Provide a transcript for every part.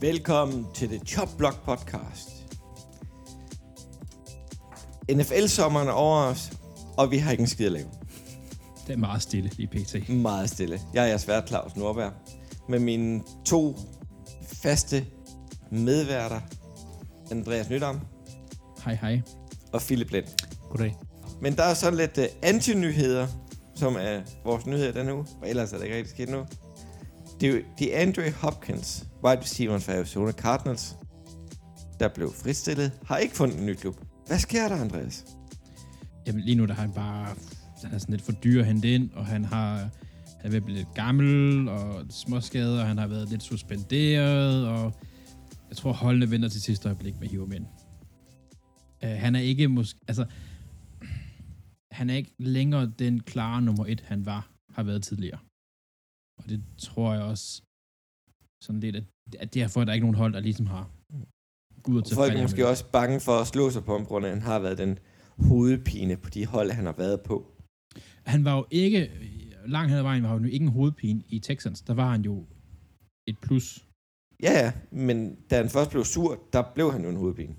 Velkommen til det Chop Block podcast. NFL-sommeren er over os, og vi har ikke en skid at lave. Det er meget stille lige pt. Meget stille. Jeg er jeres vært, Claus Nordberg, med mine to faste medværter, Andreas Nydam Hej hej. og Philip Lind. Goddag. Men der er sådan lidt uh, anti-nyheder, som er vores nyheder denne uge, og ellers er det ikke rigtig sket nu. Det er jo det er Andre Hopkins, wide receiveren fra Arizona Cardinals, der blev fristillet, har ikke fundet en ny klub. Hvad sker der, Andreas? Jamen lige nu der har han bare... Han er sådan lidt for dyr at hente ind, og han har... Han er blevet lidt gammel, og småskader, og han har været lidt suspenderet, og jeg tror, holdene venter til sidste øjeblik med hive ind. Uh, han er ikke måske... Altså, han er ikke længere den klare nummer et, han var, har været tidligere. Og det tror jeg også sådan lidt, at, at det er der er ikke nogen hold, der ligesom har og Og folk er måske også bange for at slå sig på ham, grund af, han har været den hovedpine på de hold, han har været på. Han var jo ikke, langt hen ad vejen var han jo ikke en hovedpine i Texans. Der var han jo et plus. Ja, ja, men da han først blev sur, der blev han jo en hovedpine.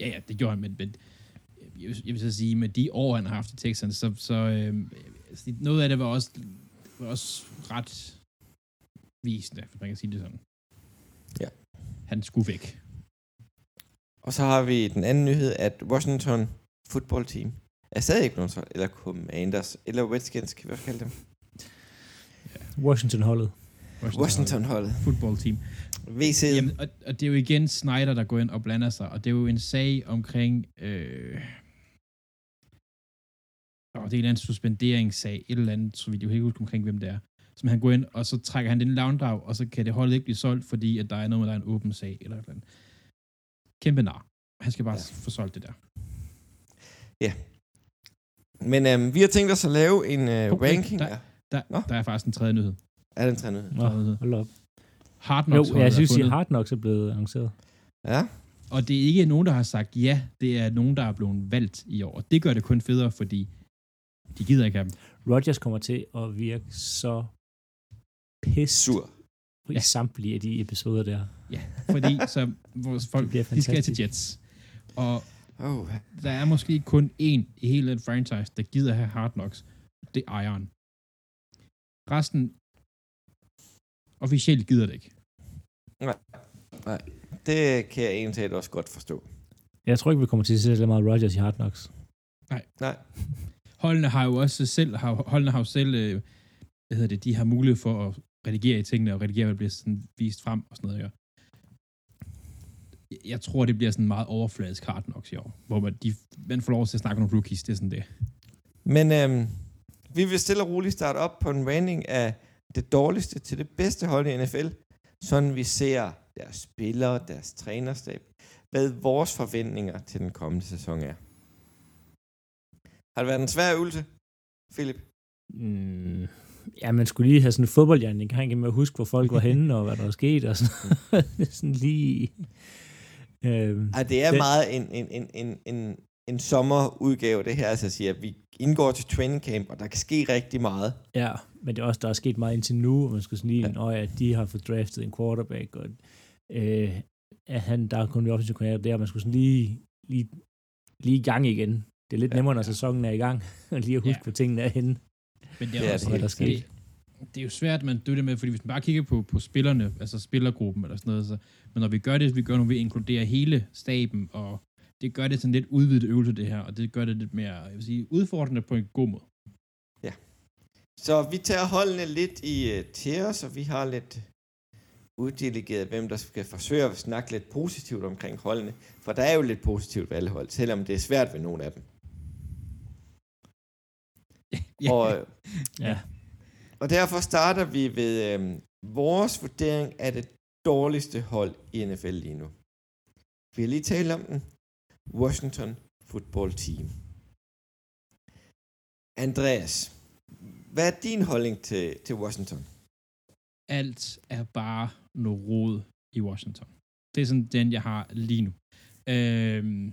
Ja, ja, det gjorde han, men, men jeg, vil, jeg vil så sige, med de år, han har haft i Texans, så, så øh, noget af det var også, var også ret visende, hvis man kan sige det sådan. Ja. Han skulle væk. Og så har vi den anden nyhed, at Washington football team er stadig ikke nogen så, eller Commanders, eller Redskins, kan vi også kalde dem. Washington-holdet. Washington-holdet. Football team. VC. Jamen, og, og det er jo igen Snyder, der går ind og blander sig, og det er jo en sag omkring, øh, og det er en eller anden suspenderingssag, et eller andet, så vi jo ikke huske omkring, hvem det er, som han går ind, og så trækker han den lavndrag, og så kan det holdet ikke blive solgt, fordi at der er noget med, der er en åben sag, eller andet. Kæmpe nar. Han skal bare Ja. ja. få solgt det der. Men øhm, vi har tænkt os at lave en øh, Okay, ranking. der- Der, Der, Nå. der er faktisk en tredje nyhed. er den tredje nyhed? Nå, hold op. Hard Jo, Knocks ja, holdet jeg er synes, at. Hard Knocks er blevet annonceret. Ja. Og det er ikke nogen, der har sagt ja, det er nogen, der er blevet valgt i år. Og det gør det kun federe, fordi de gider ikke have dem. Rodgers kommer til at virke så pisse Sur. i Ja. samtlige af de episoder der. Ja, fordi så vores folk, de skal til. Jets. Og Oh, der er måske kun én i hele den franchise, der gider have Hard Knocks. Det er Iron. Resten officielt gider det ikke. det kan jeg egentlig også godt forstå. Jeg tror ikke, vi kommer til at se så meget Rodgers i Hard Knocks. Nej. Holdene har jo også selv, har, holdene har jo selv, øh, hvad hedder det, de har mulighed for at redigere i tingene, og redigere, hvad der bliver sådan vist frem og sådan noget. Ja. Jeg tror, det bliver sådan meget overfladisk Hard Knocks i år, hvor man, de, man får lov til at snakke om rookies, det er sådan det. Men øhm, vi vil stille og roligt starte op på en ranking af det dårligste til det bedste hold i NFL. Sådan vi ser deres spillere, deres trænerstab, hvad vores forventninger til den kommende sæson er. Har det været en svær øvelse, Philip? Mm, ja, man skulle lige have sådan en fodboldhjerne i gang med at huske, hvor folk var henne, og hvad der var sket, og sådan, sådan lige... Øhm, Ej, det er Det- meget en, en, en, en, en, en sommerudgave, det her. Altså, siger, at vi indgår til training camp, og der kan ske rigtig meget. Ja, men det er også, der er sket meget indtil nu, og man skulle sådan lige, Ja. ja. at de har fået draftet en quarterback, og øh, at han, der er kun offensive koordinator der, man skulle sådan lige, lige, lige i gang igen. Det er lidt Ja. ja, nemmere, når sæsonen er i gang, og lige at huske, Ja. ja. hvor tingene er henne. Men det Det er, er også, det helt det, sikkert. det, det er jo svært, man det med, fordi hvis man bare kigger på, på spillerne, altså spillergruppen eller sådan noget, så, men når vi gør det, vi gør nu, vi inkluderer hele staben, og det gør det sådan lidt udvidet øvelse, det her, og det gør det lidt mere, jeg vil sige, udfordrende på en god måde. Så vi tager holdene lidt i uh, til os, og vi har lidt uddelegeret, hvem der skal forsøge at snakke lidt positivt omkring holdene. For der er jo lidt positivt ved alle hold, selvom det er svært ved nogle af dem. Ja. Og, øh, Ja. og derfor starter vi ved øh, vores vurdering af det dårligste hold i NFL lige nu. Vi har lige talt om den. Washington Football Team. Andreas, hvad er din holdning til, til Washington? alt er bare noget rod i Washington. Det er sådan den, jeg har lige nu. Øhm,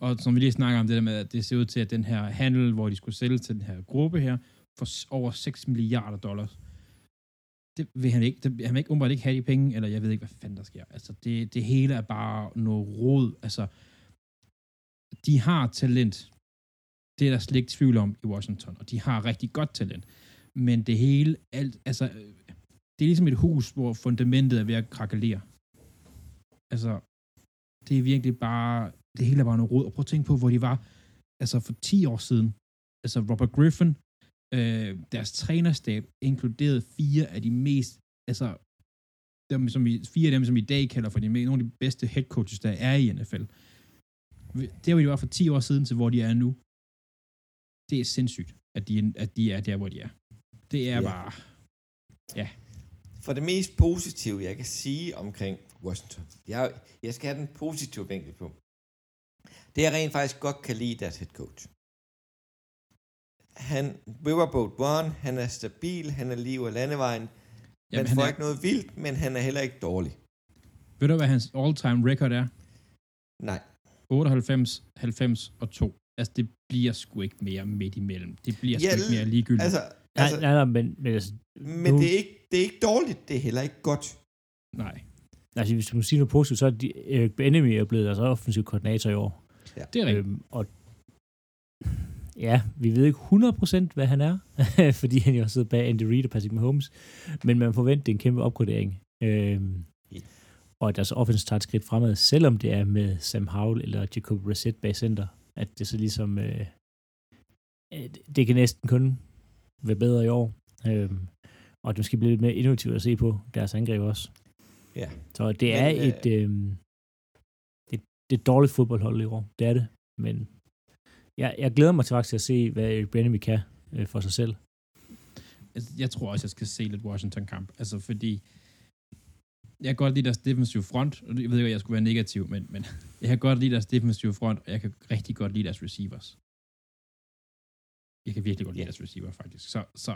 og som vi lige snakker om det der med, at det ser ud til, at den her handel, hvor de skulle sælge til den her gruppe her, for over 6 milliarder dollars. det vil han ikke, det, han vil ikke umiddelbart ikke have de penge, eller jeg ved ikke, hvad fanden der sker. Altså, det, det hele er bare noget rod. Altså, de har talent. Det er der slet ikke tvivl om i Washington, og de har rigtig godt talent. Men det hele, alt, altså, det er ligesom et hus, hvor fundamentet er ved at krakelere. Altså, det er virkelig bare, det hele er bare noget rod. Og prøv at tænke på, hvor de var, altså for 10 år siden. Altså Robert Griffin, øh, deres trænerstab inkluderede fire af de mest, altså dem, som i, fire af dem, som i dag kalder for de nogle af de bedste head coaches, der er i NFL. Der, hvor de var for 10 år siden til, hvor de er nu, det er sindssygt, at de, at de er der, hvor de er. Det er ja. bare, ja, For det mest positive, jeg kan sige omkring Washington, jeg, jeg skal have den positive vinkel på. Det jeg rent faktisk godt kan lide deres head coach. Han, Riverboat One, han er stabil, han er liv af landevejen. Jamen, han han får er- ikke noget vildt, men han er heller ikke dårlig. ved du, hvad hans all-time record er? Nej. 98, 90 og 2. Altså, det bliver sgu ikke mere midt imellem. Det bliver sgu Ja, ikke mere ligegyldigt. Altså, Nej, altså nej, nej, men, men altså, men nu- det er, ikke, det er ikke dårligt, det er heller ikke godt. Nej, altså, hvis du må sige noget positivt, så er de, Eric Benemy er blevet deres offensiv koordinator i år. Det er rigtigt. Øhm, og ja, vi ved ikke 100% hvad han er, fordi han jo har siddet bag Andy Reid og Patrick Mahomes, men man forventer er en kæmpe opgradering. Øhm, Ja. og at deres offense tager et skridt fremad, selvom det er med Sam Howell eller Jacob Brissett bag center, at det så ligesom, øh, det kan næsten kun være bedre i år. Øhm, og det måske blive lidt mere innovativt at se på deres angreb også. Ja. Så det Men, er øh, et, øh, det, er et dårligt fodboldhold i år. Det er det. Men jeg, jeg glæder mig til faktisk at se, hvad Eric Benemy kan øh, for sig selv. Altså, jeg tror også, jeg skal se lidt Washington-kamp. Altså, fordi jeg kan godt lide deres defensive front, og jeg ved ikke, at jeg skulle være negativ, men, men jeg kan godt lide deres defensive front, og jeg kan rigtig godt lide deres receivers. Jeg kan virkelig godt lide Ja. deres receiver, faktisk. Så, så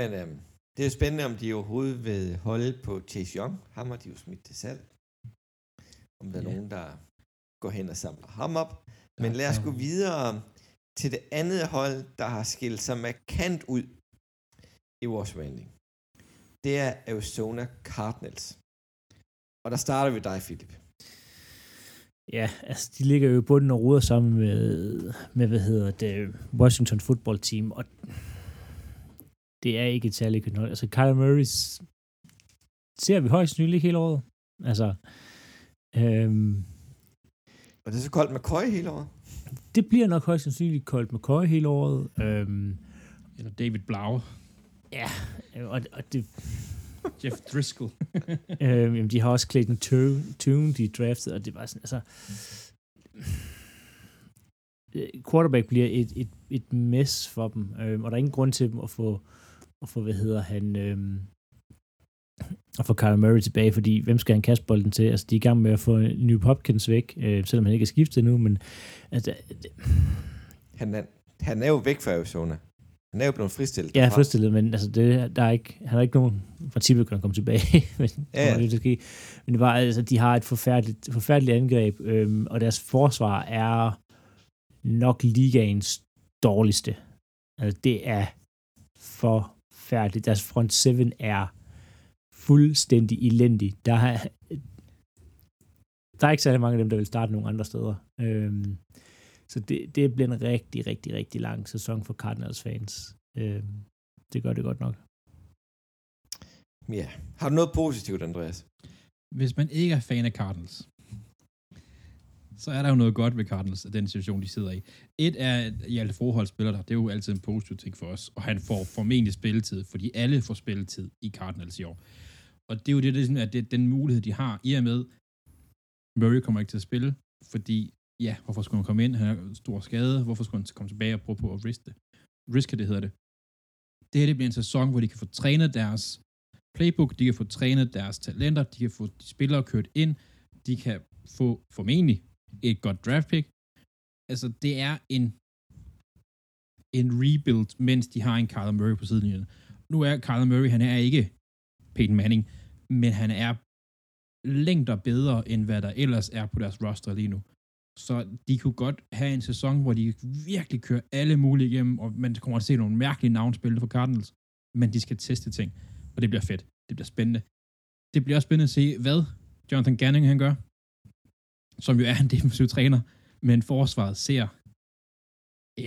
Men øhm, det er jo spændende, om de overhovedet vil holde på Chase Young. Ham har de jo smidt til salg. Om der er Ja. nogen, der går hen og samler ham op. Men lad os er- gå videre til det andet hold, der har skilt sig markant ud i vores ranking. Det er Arizona Cardinals. Og der starter vi dig, Philip. Ja, altså de ligger jo i bunden og ruder sammen med, med hvad hedder det, Washington Football Team, og det er ikke et særligt godt hold. Altså Kyler Murray ser vi højst sandsynligt ikke hele året. Altså, øhm, Og det er så koldt McCoy hele året. det bliver nok højst sandsynligt Colt McCoy hele året. Øhm, eller David Blau, ja, og, og det, Jeff Driscoll. øhm, jamen, de har også Clayton Tune, Tune de draftede, og det var sådan, altså... øh, Quarterback bliver et, et, et mess for dem, øhm, og der er ingen grund til dem at få, at få hvad hedder han, øhm, at få Kyler Murray tilbage, fordi hvem skal han kaste bolden til? Altså, de er i gang med at få New Hopkins væk, øh, selvom han ikke er skiftet nu, men altså, det, Han er, han er jo væk fra Arizona. Han er jo blevet fristillet. Ja, derfra. fristillet, men altså, det, der er ikke, han har ikke nogen princippet kan komme tilbage, hvis Ja, det ske. Men det var, altså, de har et forfærdeligt, forfærdeligt angreb, øhm, og deres forsvar er nok ligaens dårligste. Altså, det er forfærdeligt. Deres front seven er fuldstændig elendig. Der er, der er ikke særlig mange af dem, der vil starte nogle andre steder. Øhm, så det, det bliver en rigtig, rigtig, rigtig lang sæson for Cardinals fans. Øhm, det gør det godt nok. Ja. Har du noget positivt, Andreas? Hvis man ikke er fan af Cardinals, så er der jo noget godt ved Cardinals, af den situation, de sidder i. Et er, at Hjalte Froholt spiller der. Det er jo altid en positiv ting for os. Og han får formentlig spilletid, fordi alle får spilletid i Cardinals i år. Og det er jo det, det er at det er den mulighed, de har, i og med, Murray kommer ikke til at spille, fordi, ja, hvorfor skulle han komme ind? Han har en stor skade. Hvorfor skulle han komme tilbage og prøve på at riske det? Riske det hedder det. Det her det bliver en sæson, hvor de kan få trænet deres playbook, de kan få trænet deres talenter, de kan få de spillere kørt ind, de kan få formentlig et godt draft pick. Altså, det er en en rebuild, mens de har en Kyler Murray på sidelinjen. Nu er Kyler Murray, han er ikke Peyton Manning, men han er længder bedre, end hvad der ellers er på deres roster lige nu. Så de kunne godt have en sæson, hvor de virkelig kører alle mulige igennem, og man kommer til at se nogle mærkelige navnspil for Cardinals, men de skal teste ting, og det bliver fedt. Det bliver spændende. Det bliver også spændende at se, hvad Jonathan Ganning han gør, som jo er en defensiv træner, men forsvaret ser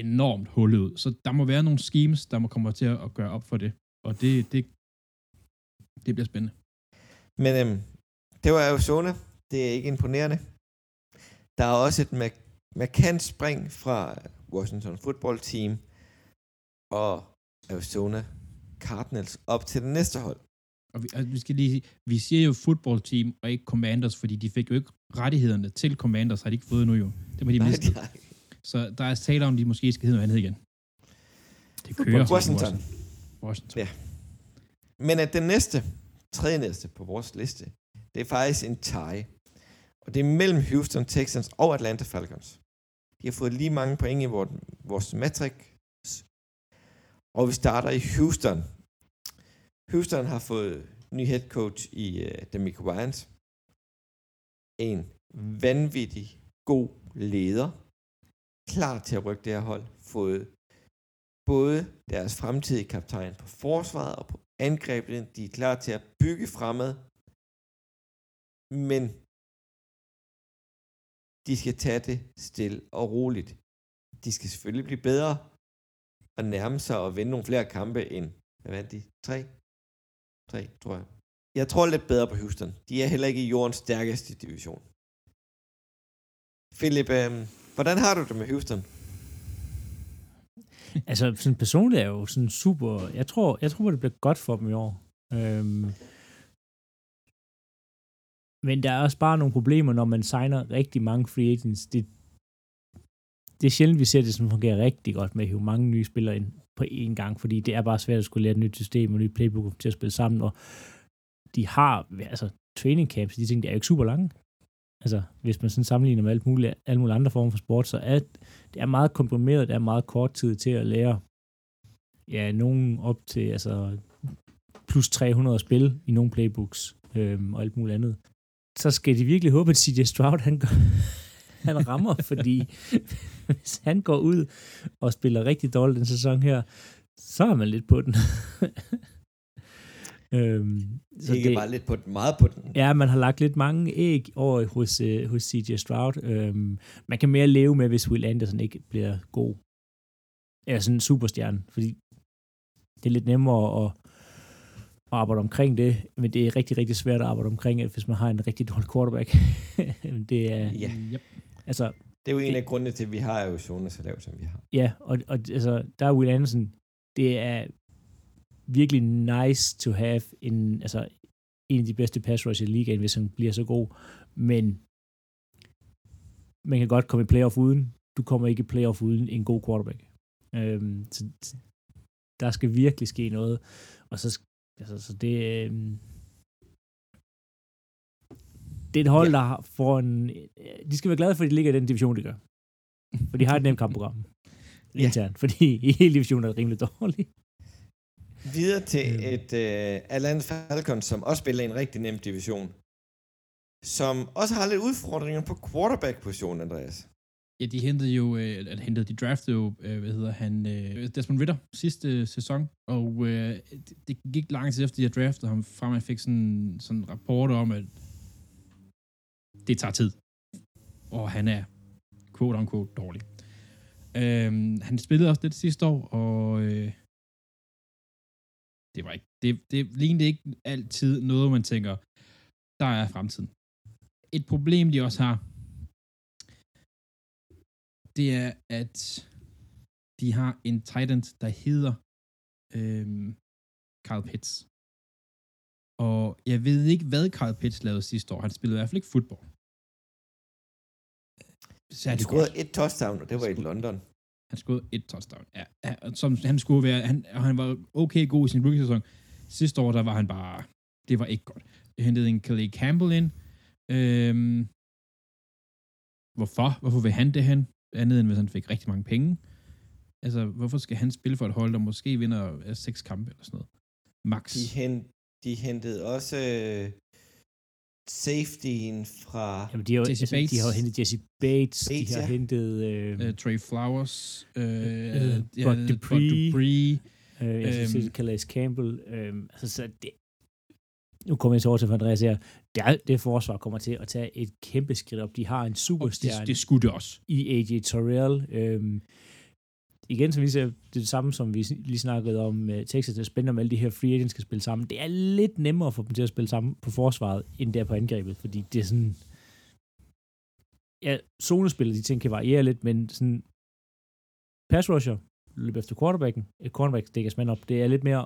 enormt hullet ud. Så der må være nogle schemes, der må komme til at gøre op for det, og det, det, det bliver spændende. Men øhm, det var Arizona. Det er ikke imponerende. Der er også et mark- markant spring fra Washington Football Team og Arizona Cardinals op til det næste hold. Og vi, altså, vi skal lige sige, vi siger jo football team og ikke commanders, fordi de fik jo ikke rettighederne til commanders, har de ikke fået nu jo. Det må de miste. Så der er tale om, de måske skal hedde noget andet igen. Det kører. Washington. Washington. Ja. Men at den næste, tredje næste på vores liste, det er faktisk en tie. Og det er mellem Houston Texans og Atlanta Falcons. De har fået lige mange point i vores, vores matrix. Og vi starter i Houston. Houston har fået ny head coach i øh, uh, Demico Ryans. En vanvittig god leder. Klar til at rykke det her hold. Fået både deres fremtidige kaptajn på forsvaret og på angrebet. De er klar til at bygge fremad. Men de skal tage det stille og roligt. De skal selvfølgelig blive bedre og nærme sig og vinde nogle flere kampe end, hvad vandt de? Tre? Tre, tror jeg. Jeg tror lidt bedre på Houston. De er heller ikke i jordens stærkeste division. Philip, øh, hvordan har du det med Houston? Altså, sådan personligt er jeg jo sådan super... Jeg tror, jeg tror, det bliver godt for dem i år. Øhm, men der er også bare nogle problemer, når man signer rigtig mange free agents. Det, det er sjældent, vi ser det, som fungerer rigtig godt med at hive mange nye spillere ind på én gang, fordi det er bare svært at skulle lære et nyt system og et nyt playbook til at spille sammen, og de har, altså training camps, de ting, der er jo ikke super lange. Altså, hvis man sådan sammenligner med alt muligt, alle mulige andre former for sport, så er det er meget komprimeret, det er meget kort tid til at lære ja, nogen op til altså, plus 300 spil i nogle playbooks øhm, og alt muligt andet. Så skal de virkelig håbe, at CJ Stroud han, gør, han rammer, fordi hvis han går ud og spiller rigtig dårligt den sæson her, så er man lidt på den. øhm, Så ikke det, bare lidt på den, meget på den. Ja, man har lagt lidt mange æg over hos, øh, hos CJ Stroud. Øhm, man kan mere leve med, hvis Will Anderson ikke bliver god. Eller sådan en superstjerne, fordi det er lidt nemmere at, at arbejde omkring det, men det er rigtig, rigtig svært at arbejde omkring det, hvis man har en rigtig dårlig quarterback. det er, Ja. Yep. Altså, Det er jo en af grundene til, at vi har Arizona så lavt, som vi har. Ja, og, og altså, der er Will Anderson, det er virkelig nice to have en, altså, en af de bedste pass rush i ligaen, hvis han bliver så god. Men man kan godt komme i playoff uden. Du kommer ikke i playoff uden en god quarterback. Øhm, så, der skal virkelig ske noget. Og så, altså, så det, øhm, det er et hold, Ja. der får en... De skal være glade for, at de ligger i den division, de gør. For de har et nemt kampprogram Ja. internt, fordi i hele divisionen er det rimelig dårligt. Videre til Øhm. et uh, Atlanta Falcons, som også spiller i en rigtig nem division. Som også har lidt udfordringer på quarterback-positionen, Andreas. Ja, de hentede jo, øh, eller hentede, de draftede jo, øh, hvad hedder han, øh, Desmond Ritter sidste øh, sæson, og øh, det, det gik lang tid efter, de havde draftet ham, fra man fik sådan, sådan en rapport om, at det tager tid, og han er quote-unquote dårlig. Øhm, han spillede også det sidste år, og øh, det var ikke, det, det lignede ikke altid noget, man tænker, der er fremtiden. Et problem, de også har, det er, at de har en titan, der hedder øhm, Carl Pitts. Og jeg ved ikke, hvad Carl Pitts lavede sidste år. Han spillede i hvert fald ikke fodbold. Han scorede et touchdown, og det var i London. Han skød et touchdown. Ja, som han skulle være, han, og han var okay god i sin rookie-sæson. Sidste år, der var han bare, det var ikke godt. Jeg hentede en Khalid Campbell ind. Øhm, hvorfor? Hvorfor vil han det hen? Andet end hvis han fik rigtig mange penge. Altså, hvorfor skal han spille for et hold, der måske vinder øh, seks kampe eller sådan noget? Max. De, hen, de hentede også øh, safetyen fra... Jamen, de har, jo- Jesse altså, de har hentet Jesse Bates, Bates, de har ja. hentet øh, Uh, Trey Flowers. Uh, øh, ja, Bud Dupree. Dupree. øh, jeg synes, det Calais Campbell. Øh, altså, så det, nu kommer jeg så over til for Andreas her. Det, er, det forsvar kommer til at tage et kæmpe skridt op. De har en Og superstjerne det, det skulle det også. i AJ Terrell. Øhm, igen, som vi ser, det det samme, som vi lige snakkede om med Texas. Det er spændende, om alle de her free agents skal spille sammen. Det er lidt nemmere for dem til at spille sammen på forsvaret, end der på angrebet, fordi det er sådan... Ja, zonespillet, de ting kan variere lidt, men sådan... Pass rusher, løb efter quarterbacken, et cornerback dækker mand op, det er lidt mere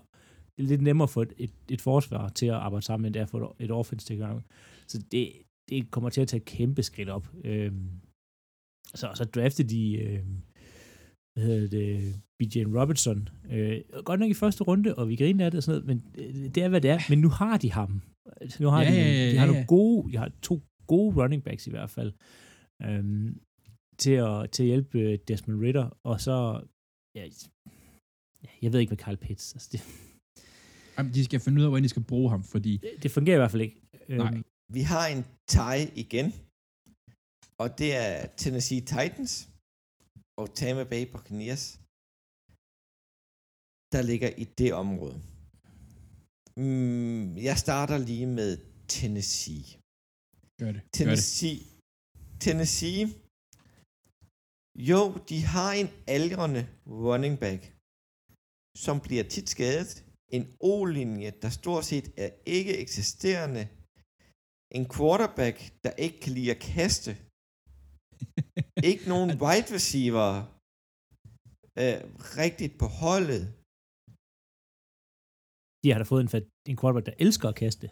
det er lidt nemmere for et, et, et forsvar til at arbejde sammen, end det er for et, et offense til gang. Så det, det kommer til at tage et kæmpe skridt op. Øhm, så, så draftede de, øhm, hvad hedder det, BJ Robertson. Øh, godt nok i første runde, og vi griner af det og sådan noget, men øh, det er, hvad det er. Men nu har de ham. Altså, Nu har Ja, de, ja, nogle- ja, de har ja, nogle ja. gode, de har to gode running backs i hvert fald, øhm, til, at, til at hjælpe øh, Desmond Ritter, og så, ja, ja, jeg ved ikke, hvad Carl Pitts, altså det, Jamen, de skal finde ud af, hvordan de skal bruge ham, fordi det fungerer i hvert fald ikke. Nej. Øhm, Vi har en tie igen, og det er Tennessee Titans og Tampa Bay Buccaneers, der ligger i det område. Mm, jeg starter lige med Tennessee. gør det. Gør det. Tennessee, Tennessee, jo, de har en aldrende running back, som bliver tit skadet. En O-linje, der stort set er ikke eksisterende. En quarterback, der ikke kan lide at kaste. Ikke nogen wide receiver øh, rigtigt på holdet. de har da fået en, fat- en quarterback, der elsker at kaste.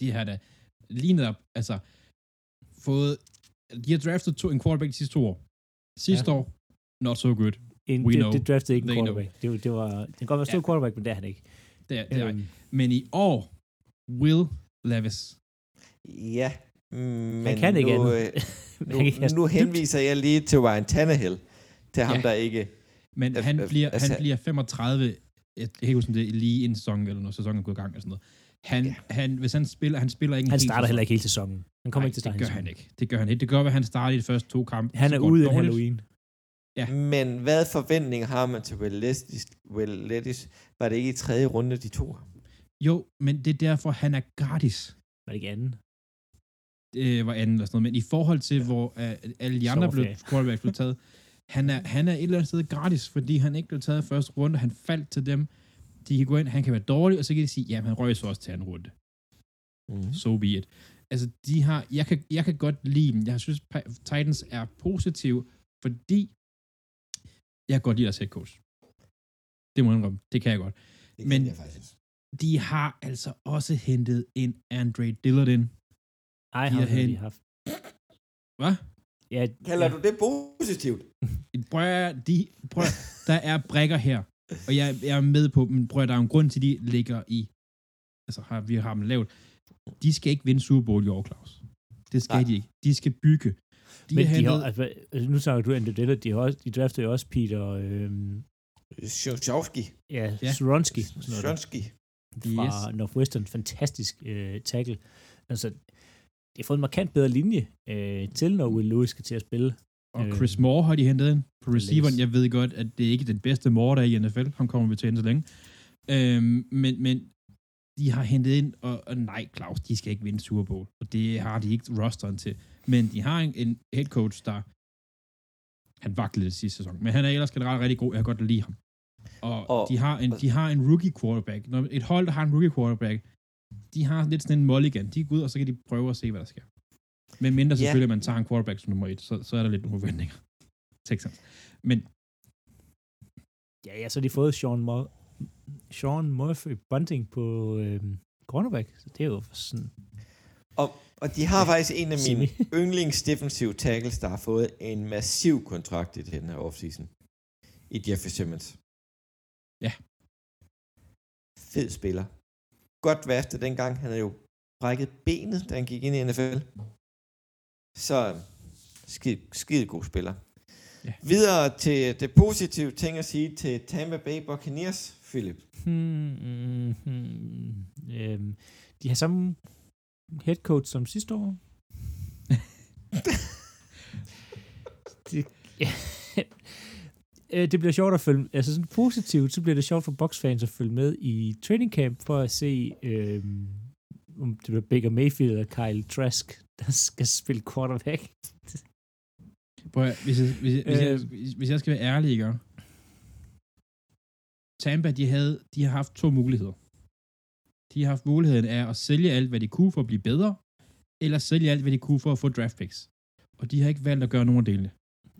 de har da lignet op, altså fået, de har draftet to, en quarterback de sidste to år. Sidste Ja. år, not so good. En, We det, know. det draftede ikke en They know. quarterback. Det, var- det, var, det kan godt være stor Ja. quarterback, men det er han ikke. Det er, det er, Øhm, Men i år, Will Levis. Ja, men kan ikke nu, andet. øh, han kan ikke nu, kaste nu dybt. henviser jeg lige til Ryan Tannehill, til ham, Ja. der ikke... Men Øh, han øh, bliver, altså- han bliver 35, jeg kan ikke huske, om det er lige en sæson, eller når sæsonen er gået i gang, eller sådan noget. Han, Ja. han, hvis han spiller, han spiller ikke en Han starter heller ikke hele sæsonen. Han kommer Nej, ikke til at starte det gør han ikke. Det gør han ikke. Det gør, at han starter i de første to kampe. Han er går ude i. Halloween. Ja. Men hvad forventninger har man til Will Lettis? Will Lettis? Var det ikke i tredje runde, de to? Jo, men det er derfor, han er gratis. Var det ikke anden? Det var anden eller sådan noget. Men i forhold til, hvor uh, alle de andre blev, quarterbacks blev taget, han er, han er et eller andet sted gratis, fordi han ikke blev taget i første runde. Han faldt til dem. De kan gå ind, han kan være dårlig, og så kan de sige, jamen han røg så også til anden runde. Mm. So be it. Altså, de har, jeg kan, jeg kan godt lide dem. Jeg synes, Titans er positiv, fordi jeg kan godt lide deres head coach. Det må jeg indrømme. Det kan jeg godt. Det Men- jeg faktisk. De har altså også hentet en Andre Dillard ind. Han har vi haft. Hvad? Ja, Kalder ja. du det positivt? Prøv de, prøv, der er brækker her, og jeg, jeg er med på, men prøv at, der er en grund til, de ligger i, altså har, vi har dem lavet. De skal ikke vinde Super Bowl i år, Claus. Det skal Nej. De ikke. De skal bygge. De Men har de har, altså, altså, nu snakker du Andy Dillard, de, har også, de draftede jo også Peter øhm, Sjovski. ja, Ja. Der, Sjovski. fra Yes. Northwestern. Fantastisk øh, tackle. Altså, har fået en markant bedre linje øh, til, når Will Lewis skal til at spille. og øh, Chris Moore har de hentet ind på receiveren. Jeg ved godt, at det ikke er den bedste Moore, der er i NFL. Han kommer vi til ind så længe. Øhm, men, men de har hentet ind, og, og nej, Claus, de skal ikke vinde Super Bowl. Og det har de ikke rosteren til. Men de har en, en head coach, der han vaklede lidt sidste sæson. Men han er ellers generelt rigtig god. Jeg kan godt lide ham. Og, Og- og de, har en, de har en rookie quarterback. Når et hold, der har en rookie quarterback, de har lidt sådan en mulligan. De går ud, og så kan de prøve at se, hvad der sker. Men mindre Ja. selvfølgelig, at man tager en quarterback som nummer et, så, så er der lidt nogle forventninger. Texans. Men Ja, ja, så har de fået Sean, Mur- Sean Murphy Bunting på øh, cornerback. Så det er jo sådan... Og, og de har faktisk en af mine yndlings defensive tackles, der har fået en massiv kontrakt i den her offseason. I Jeffrey Simmons. Ja. Fed spiller. Godt værste dengang. Han havde jo brækket benet, da han gik ind i NFL. Så skide, skide god spiller. Ja. Videre til det positive ting at sige til Tampa Bay Buccaneers, Philip. Hmm, hmm, hmm, øhm, de har samme head coach som sidste år. det, ja. Øh, det bliver sjovt at følge, altså sådan positivt, så bliver det sjovt for boxfans at følge med i training camp for at se, øh, om det bliver Baker Mayfield eller Kyle Trask, der skal spille quarterback. Prøv at, hvis, jeg, hvis, jeg, hvis, jeg, Øh. hvis, hvis jeg skal være ærlig, ikke? Tampa, de, havde, de har haft to muligheder. De har haft muligheden af at sælge alt, hvad de kunne for at blive bedre, eller sælge alt, hvad de kunne for at få draft picks. Og de har ikke valgt at gøre nogen af delene.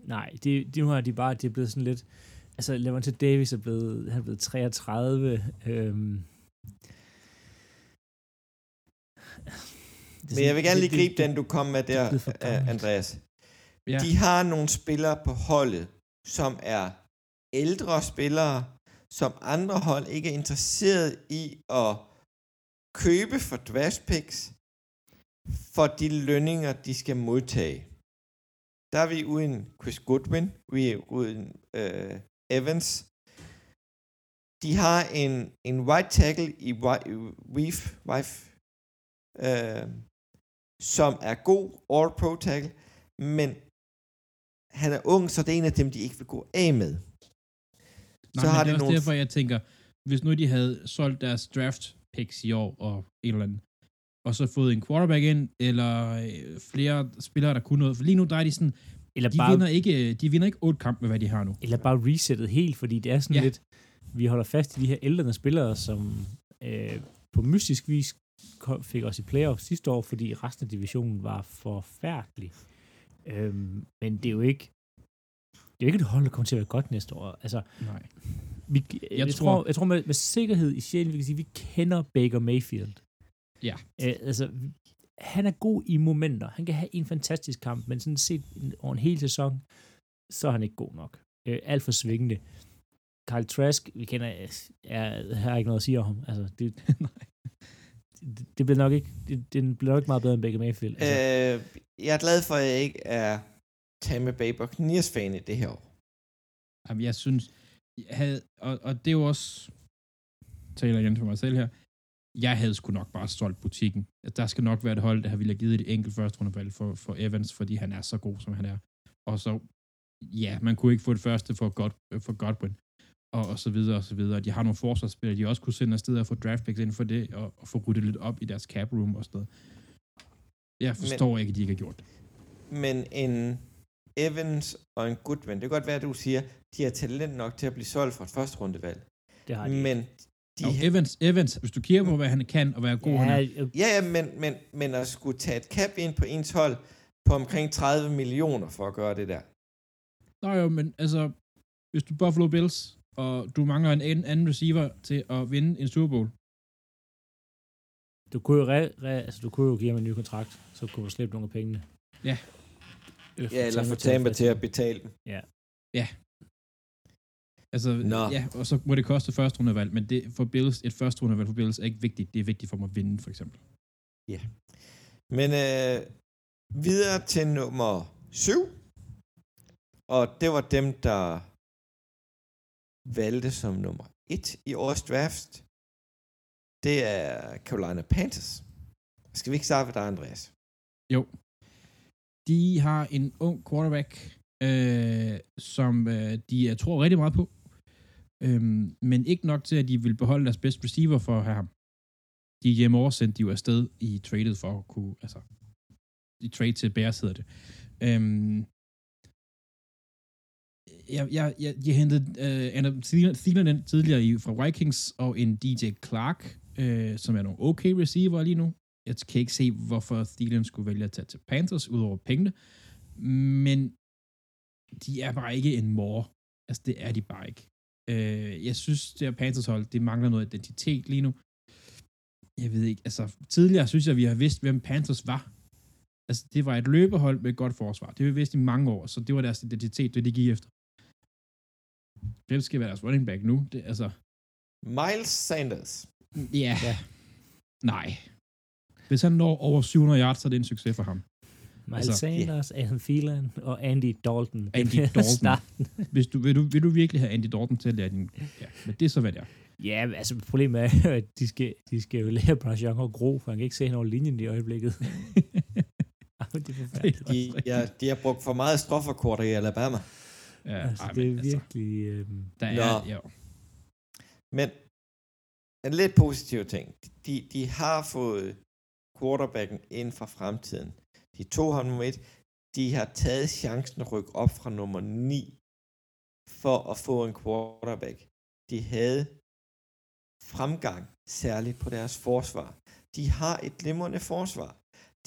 Nej, det, det, nu har de bare, det er blevet sådan lidt, altså Levante Davis er blevet, han er blevet 33, øhm, Men jeg vil gerne lige det- gribe den, du kom med der, er øh. Andreas. Ja. De har nogle spillere på holdet, som er ældre spillere, som andre hold ikke er interesseret i at købe for draft picks for de lønninger, de skal modtage. Der er vi uden Chris Goodwin, vi er uden øh, Evans. De har en, en right tackle i Wi- Weave, Wife, øh, som er god all-pro tackle, men han er ung, så det er en af dem, de ikke vil gå af med. Nej, så har det de er også nogle... derfor, jeg tænker, hvis nu de havde solgt deres draft picks i år og en eller anden, og så fået en quarterback ind, eller øh, flere spillere, der kunne noget. For lige nu, der er de sådan, Eller de, bare, vinder ikke, de vinder ikke otte kampe med, hvad de har nu. eller bare resettet helt, fordi det er sådan Ja. lidt, vi holder fast i de her ældre spillere, som øh, på mystisk vis kom- fik os i playoffs sidste år, fordi resten af divisionen var forfærdelig. Øhm, men det er jo ikke, det er jo ikke et hold, der kommer til at være godt næste år. Altså, Nej. vi, jeg, jeg, tror- tror, jeg tror med, med sikkerhed i sjælen, vi kan sige, at vi kender Baker Mayfield. Ja. Øh, altså, han er god i momenter. Han kan have en fantastisk kamp, men sådan set over en hel sæson, så er han ikke god nok. Øh, alt for svingende. Carl Trask, vi kender, jeg har ikke noget at sige om ham. Altså, det, det, det bliver nok ikke, det, det bliver nok ikke meget bedre end Baker Mayfield. Altså, Øh, jeg er glad for, at jeg ikke er Tampa Bay Buccaneers fan i det her år. Jamen, jeg synes, jeg havde, og, og det er jo også, taler igen for mig selv her, jeg havde sgu nok bare solgt butikken. At Der skal nok være et hold, der har ville have givet et enkelt første rundevalg for, for Evans, fordi han er så god, som han er. Og så, ja, man kunne ikke få det første for, God, for Godwin, og, og så videre, og så videre. De har nogle forsvarsspillere, de også kunne sende afsted og få draft picks ind for det, og, og få ryddet lidt op i deres cap room og sådan noget. Jeg forstår Men, ikke, at de ikke har gjort det. Men en Evans og en Goodwin, det kan godt være, at du siger, de har talent nok til at blive solgt for et første rundevalg. det har de. Men de, Og Evans, Evans, hvis du kigger på, hvad han kan, og hvad god han ja, er, jeg, ja, ja, men, men, men at skulle tage et cap ind på ens hold på omkring 30 millioner for at gøre det der. Nå jo, men altså, hvis du Buffalo Bills, og du mangler en anden- anden receiver til at vinde en Super Bowl, du kunne jo, re, re, altså, du kunne jo give ham en ny kontrakt, så kunne du slippe nogle af pengene. Ja. Ja, eller få Tampa til at betale dem. Altså, Nå. ja, og så må det koste første rundevalg, men det, for Bills, et første rundevalg for Bills er ikke vigtigt. Det er vigtigt for dem at vinde, for eksempel. Men øh, videre til nummer 7. Og det var dem, der valgte som nummer 1 i årets draft. Det er Carolina Panthers. Skal vi ikke starte med dig, Andreas? Jo. De har en ung quarterback, øh, som øh, de jeg tror rigtig meget på, øhm, men ikke nok til, at de vil beholde deres bedste receiver for at have ham. De hjemme over sendte de jo afsted i tradet for at kunne, altså, i trade til Bears hedder det. Øhm, jeg, jeg, jeg, de hentede øh, Adam Thielen ind tidligere i, fra Vikings, og en DJ Clark, øh, som er nogle okay receiver lige nu. Jeg kan ikke se, hvorfor Thielen skulle vælge at tage til Panthers, udover pengene. Men de er bare ikke en more. Altså, det er de bare ikke. Øh, jeg synes, det her Panthers hold, det mangler noget identitet lige nu. Jeg ved ikke, altså, tidligere synes jeg, vi har vidst, hvem Panthers var. Altså, det var et løbehold med et godt forsvar. Det har vi vidst i mange år, så det var deres identitet, det de gik efter. Hvem skal være deres running back nu? Det, altså, Miles Sanders. ja. Ja. Nej. Hvis han når over 700 yards, så er det en succes for ham. Miles Altså, Sanders, Adam Thielen og Andy Dalton. Andy Dalton. Hvis du, vil, du, vil du virkelig have Andy Dalton til at lære din... Ja, men det er så, hvad det er. Ja, altså problemet er at de skal, de skal jo lære Bryce Young at gro, for han kan ikke se hen over linjen i øjeblikket. Det er forfærdeligt. De, ja, de har brugt for meget strofferkorter i Alabama. Ja, altså, ej, det er virkelig... Øhm, Der Nå. er, jo. Men en lidt positiv ting. De, de har fået quarterbacken ind fra fremtiden. De tog ham nummer et. De har taget chancen at rykke op fra nummer 9 for at få en quarterback. De havde fremgang, særligt på deres forsvar. De har et glimrende forsvar.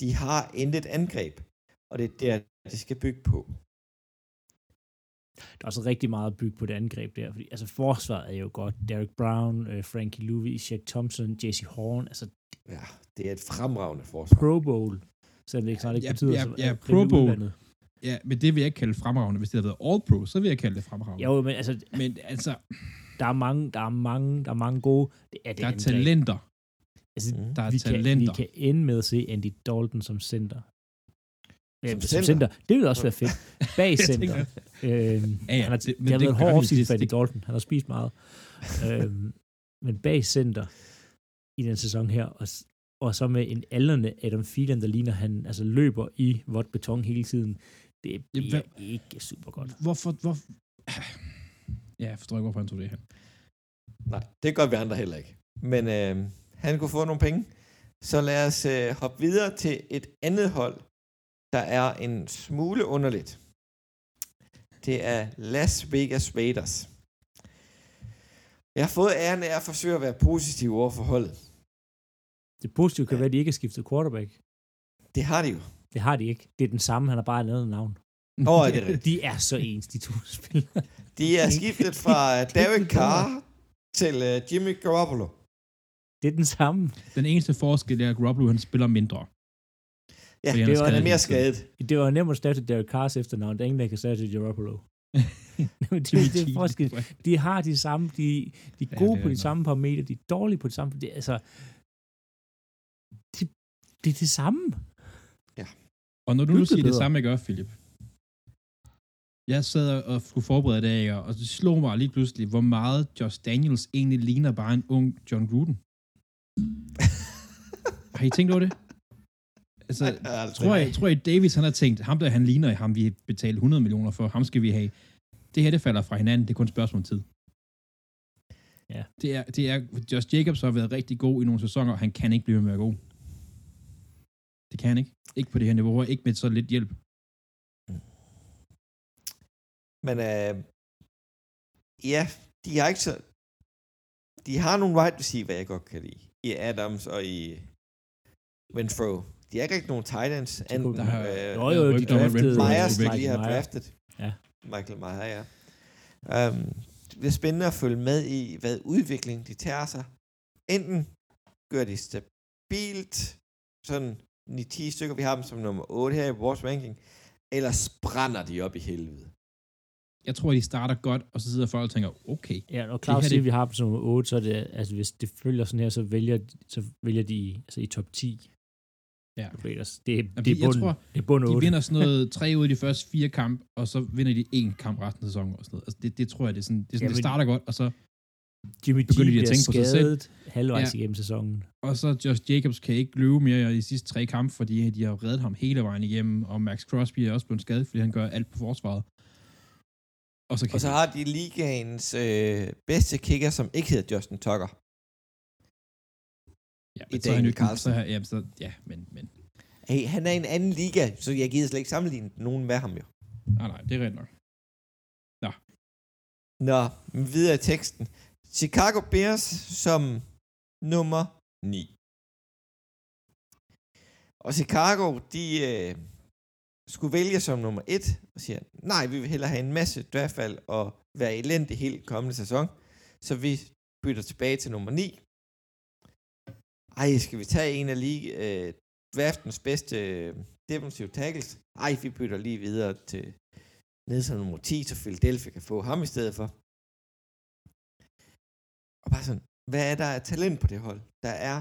De har intet angreb, og det er der, de skal bygge på. der er også rigtig meget at bygge på det angreb der, fordi altså forsvaret er jo godt. Derek Brown, øh, Frankie Louis, Shaq Thompson, Jesse Horn, altså Ja, det er et fremragende forsvar. Pro Bowl, selvom det ikke snart ikke Ja, betyder ja, så ja, øh, Pro Bowl. Ja, men det vil jeg ikke kalde fremragende. Hvis det havde været All Pro, så vil jeg kalde det fremragende. Jo, men altså, Men altså, der er mange, der er mange, der er mange gode. Det er det der er angreb. talenter. Altså, Mm. Der er vi talenter. Kan, vi kan ende med at se Andy Dalton som center. Som, som, center? center. Det ville også være fedt. Bag center. Øhm, Ja, ja, han har, det- det, men det har det været en hård for Andy Dalton. Han har spist meget. øhm, men bag center i den sæson her, og, og så med en aldrende Adam Thielen, der ligner, han altså løber i vådt beton hele tiden. Det bliver hvad- ikke super godt. Hvorfor, hvor... Ja, jeg forstår ikke, hvorfor han tog det her. Nej, det gør vi andre heller ikke. Men øh, han kunne få nogle penge. Så lad os øh, hoppe videre til et andet hold, der er en smule underligt. Det er Las Vegas Raiders. Jeg har fået æren af at forsøge at være positiv over for holdet. Det positive kan være, at de ikke har skiftet quarterback. Det har de jo. Det har de ikke. Det er den samme, han har bare et andet navn. Åh, oh, det er rigtigt. De er så ens, de to spillere. De er skiftet fra Derek Carr til uh, Jimmy Garoppolo. Det er den samme. Den eneste forskel er, at Garoppolo han spiller mindre. Ja, Fordi det er var han er skadet mere skadet. Det var nemt at stave til Derek Carrs efternavn. Der er ingen, der kan stave til Garoppolo. det, det, det er forskel. De har de samme, de, de er Ja, gode det på er de nok. samme parametre, de er dårlige på de samme. Det, er altså, det er det samme. Og når du nu er siger det bedre. samme, jeg gør, Philip. Jeg sad og skulle forberede det af, og det slog mig lige pludselig, hvor meget Josh Daniels egentlig ligner bare en ung John Gruden. har I tænkt over det? Altså, tror jeg, tror jeg, Davis han har tænkt, ham der han ligner ham, vi betalte 100 millioner for, ham skal vi have. Det her, det falder fra hinanden, det er kun et spørgsmål om tid. Ja. Det er, det er, Josh Jacobs har været rigtig god i nogle sæsoner, han kan ikke blive være god. Det kan han ikke. Ikke på det her niveau, og ikke med så lidt hjælp. Men øh, ja, de har ikke så... De har nogle wide receiver, jeg godt kan lide. I Adams og i Renfro. De har ikke rigtig nogen tight ends. Enten, Der har- øh, Jo, jo, de draftede er Myers, der lige har draftet. Ja. Michael Meyer, ja. Um, det bliver spændende at følge med i, hvad udvikling de tager sig. Enten gør de stabilt, sådan 9-10 stykker, vi har dem som nummer 8 her i vores ranking, eller brænder de op i helvede. Jeg tror, de starter godt, og så sidder folk og tænker, okay, Ja, når Claus siger, det- at vi har dem som nummer 8, så er det, altså hvis det følger sådan her, så vælger, så vælger de altså i top 10. Ja. Raiders. Det, er- Jamen, det er jeg bund, tror, det er bund de 8. vinder sådan noget tre ud af de første fire kamp, og så vinder de en kamp resten af sæsonen. Og sådan noget. Altså, det, det tror jeg, det er sådan, det, er sådan, Jamen- det starter godt, og så, Jimmy G begynder de at bliver tænke på sig selv. skadet halvvejs Ja. igennem sæsonen. og så Josh Jacobs kan ikke løbe mere i de sidste tre kampe, fordi de har reddet ham hele vejen igennem, og Max Crosby er også blevet skadet, fordi han gør alt på forsvaret. Og så, kan Og så har de ligaens øh, bedste kicker, som ikke hedder Justin Tucker. ja, i men så er han jo ikke- Carlson. Så, ja, så, ja, men, men Hey, han er i en anden liga, så jeg gider slet ikke sammenligne nogen med ham jo. nej, nej, det er rigtigt nok. Nå, men videre i teksten. Chicago Bears som nummer 9. Og Chicago, de øh, skulle vælge som nummer 1, og siger, nej, vi vil hellere have en masse draftvalg og være elendig hele kommende sæson, så vi bytter tilbage til nummer 9. Ej, skal vi tage en af lige, øh, draftens bedste øh, defensive tackles? Ej, vi bytter lige videre til ned som nummer 10, så Philadelphia kan få ham i stedet for. Bare sådan, hvad er der af talent på det hold? Der er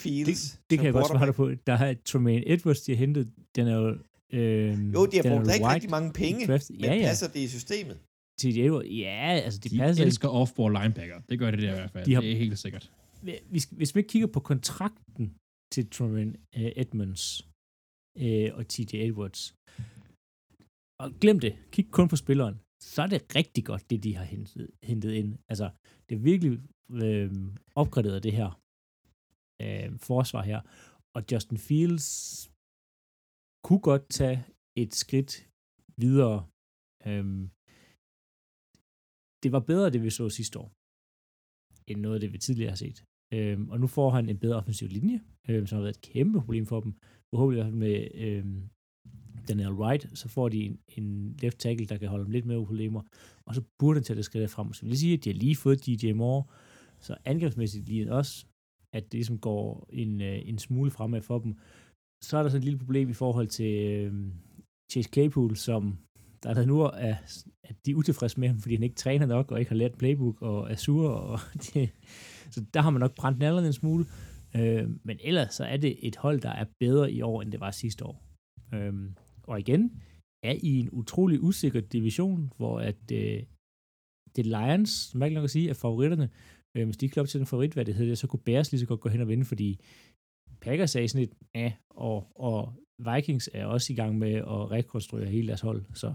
Fields. Det, det kan jeg godt svare dig på. Der er Tremaine Edwards, de har hentet. Den er jo... Øh, Jo, de har er brugt rigtig, White rigtig mange penge, draft. men Ja, ja. passer det i systemet? T.J. Edwards, ja, altså de, De passer elsker off-ball linebacker. Det gør det der i hvert fald. De har- Det er helt sikkert. hvis, hvis vi kigger på kontrakten til Tremaine uh, Edmonds uh, og T.J. Edwards, og glem det, kig kun på spilleren, så er det rigtig godt, det de har hentet, hentet ind. Altså, det er virkelig øh, opgraderet det her øh, forsvar her. Og Justin Fields kunne godt tage et skridt videre. Øhm, det var bedre, det vi så sidste år, end noget af det, vi tidligere har set. Øhm, og nu får han en bedre offensiv linje, øhm, som har været et kæmpe problem for dem. Forhåbentlig med øhm, Daniel Wright, så får de en, en left tackle, der kan holde dem lidt mere problemer. Og så burde han tage det skridt frem. Så vil jeg sige, at de har lige fået DJ Moore, så angrebsmæssigt lige også, at det ligesom går en, øh, en smule fremad for dem. Så er der så et lille problem i forhold til øh, Chase Claypool, som der er der nu er, at de er utilfredse med ham, fordi han ikke træner nok, og ikke har lært playbook, og er sur, og det, så der har man nok brændt nallerne en smule. Øh, men ellers så er det et hold, der er bedre i år, end det var sidste år. Øh, og igen, er i en utrolig usikker division, hvor at øh, det Lions, som nok at sige, er favoritterne. Øh, hvis de ikke op til den favoritværdighed, så kunne Bears lige så godt gå hen og vinde, fordi Packers er i sådan et, ja, og, og Vikings er også i gang med at rekonstruere hele deres hold, så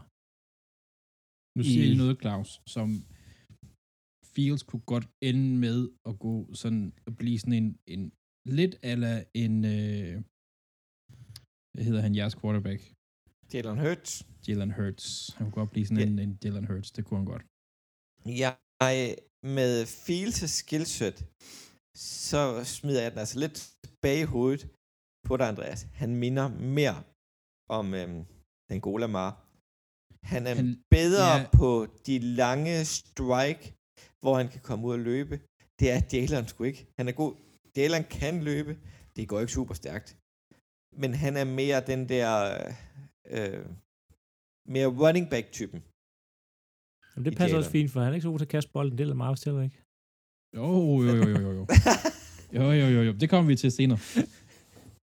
Nu siger I- noget, Claus, som Fields kunne godt ende med at gå sådan, at blive sådan en, en lidt ala en, øh, hvad hedder han, jeres quarterback? Jalen Hurts. Jalen Hurts. Han kunne godt blive sådan Ja. en, en Jalen Hurts, det kunne han godt. Jeg, med Fields' skillset, så smider jeg den altså lidt bag i hovedet på dig, Andreas. Han minder mere om øhm, den gode Lamar. Han er han, bedre ja. på de lange strike, hvor han kan komme ud og løbe. Det er Jalen sgu ikke. Han er god. Jalen kan løbe. Det går ikke super stærkt. Men han er mere den der øh, mere running back typen. Men det passer også fint, for han er ikke så god til at kaste bolden, det er Lamar heller ikke. Jo, jo, jo, jo, jo, jo. Jo, jo, jo, jo. Det kommer vi til senere.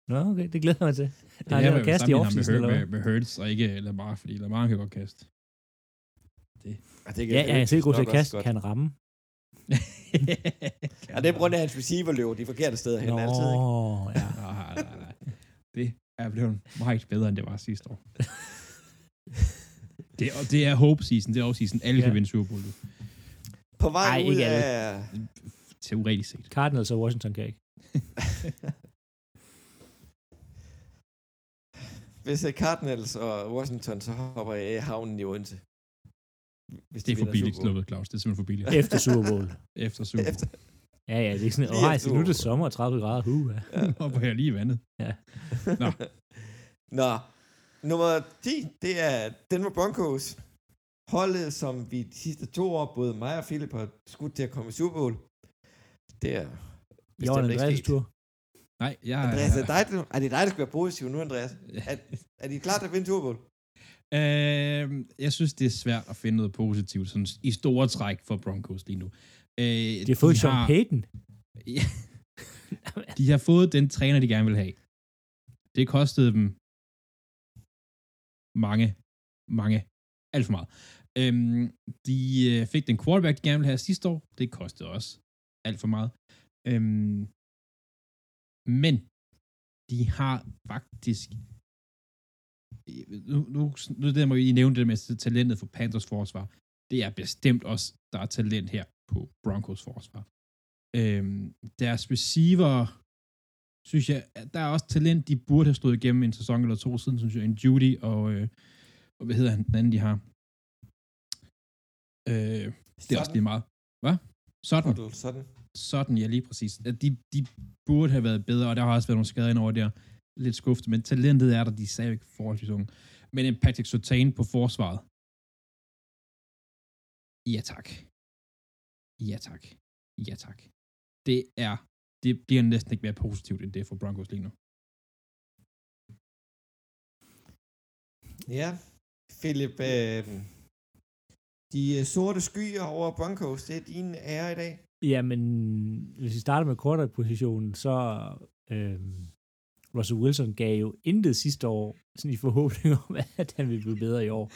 Nå, okay, det glæder jeg mig til. Det er han med, lavet kast i offseason, eller med, hvad? med Hurts, og ikke Lamar, fordi Lamar kan godt kaste. Og det Ja, jeg er sikkert god til at kaste, kan ramme. Og det er på grund af, at hans receiver løber de forkerte steder hen Nå, altid. Ikke? ja. Nej, nej, nej. Det er blevet meget bedre, end det var sidste år. Det, og det er hope season, det er også season. Alle Ja. kan vinde Super Bowl. På vej Ej, ud ikke alle. af... Teoretisk set. Cardinals og Washington kan ikke. Hvis det er Cardinals og Washington, så hopper jeg i havnen i Odense. Hvis Det er for billigt sluppet, Claus. Det er simpelthen for billigt. Efter Super Bowl. Efter Super Bowl. Efter, Ja, ja, det er sådan, åh, efter så nu er det sommer og 30 grader. Uh, ja. ja. Hopper her lige i vandet. Nå. Nå, nummer 10, det er Denver Broncos. Holdet, som vi de sidste to år, både mig og Philip har skudt til at komme i Super Bowl. Det er bestemt ikke Andreas sket. tur. Nej, jeg... Andreas, er, det dig, er det dig, der skal være positiv nu, Andreas? Er, er de klar til at vinde Super Bowl? Øh, jeg synes, det er svært at finde noget positivt sådan, i store træk for Broncos lige nu. Øh, De har fået Sean Payton. Ja. de har fået den træner, de gerne vil have. Det kostede dem mange, mange, alt for meget. Øhm, de øh, fik den quarterback, de gerne ville have sidste år. Det kostede også alt for meget. Øhm, men de har faktisk nu, nu, nu det må I nævne det med talentet for Panthers forsvar. Det er bestemt også, der er talent her på Broncos forsvar. Øhm, deres receiver, synes jeg, der er også talent, de burde have stået igennem en sæson eller to siden, synes jeg, en Judy og, øh, og hvad hedder han, den anden, de har. Øh, det er også lige meget. Hvad? Sådan. Sådan. Sådan. Ja, lige præcis. De, de burde have været bedre, og der har også været nogle skader ind over der. Lidt skuffet, men talentet er der, de sagde ikke forholdsvis unge. Men en Patrick Surtain på forsvaret. Ja tak. Ja tak. Ja tak. Det er, det bliver næsten ikke mere positivt end det for Broncos lige nu. Ja, Philip, øh, de øh, sorte skyer over Broncos, det er din ære i dag. Jamen, hvis vi starter med quarterback-positionen, så øh, Russell Wilson gav jo intet sidste år sådan i forhåbning om, at han ville blive bedre i år.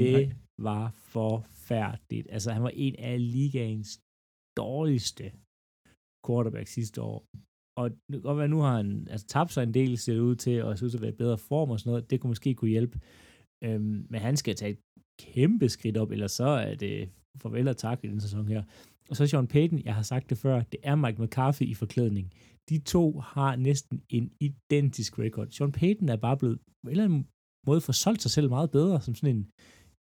Det Nej. var for forfærdeligt. Altså, han var en af ligaens dårligste quarterback sidste år. Og det kan godt være, at nu har han altså, tabt sig en del, ser det ud til, og synes at være i bedre form og sådan noget. Det kunne måske kunne hjælpe. Øhm, men han skal tage et kæmpe skridt op, eller så er det farvel og tak i den sæson her. Og så Sean Payton, jeg har sagt det før, det er Mike McCarthy i forklædning. De to har næsten en identisk record. Sean Payton er bare blevet på en eller anden måde forsolgt sig selv meget bedre, som sådan en,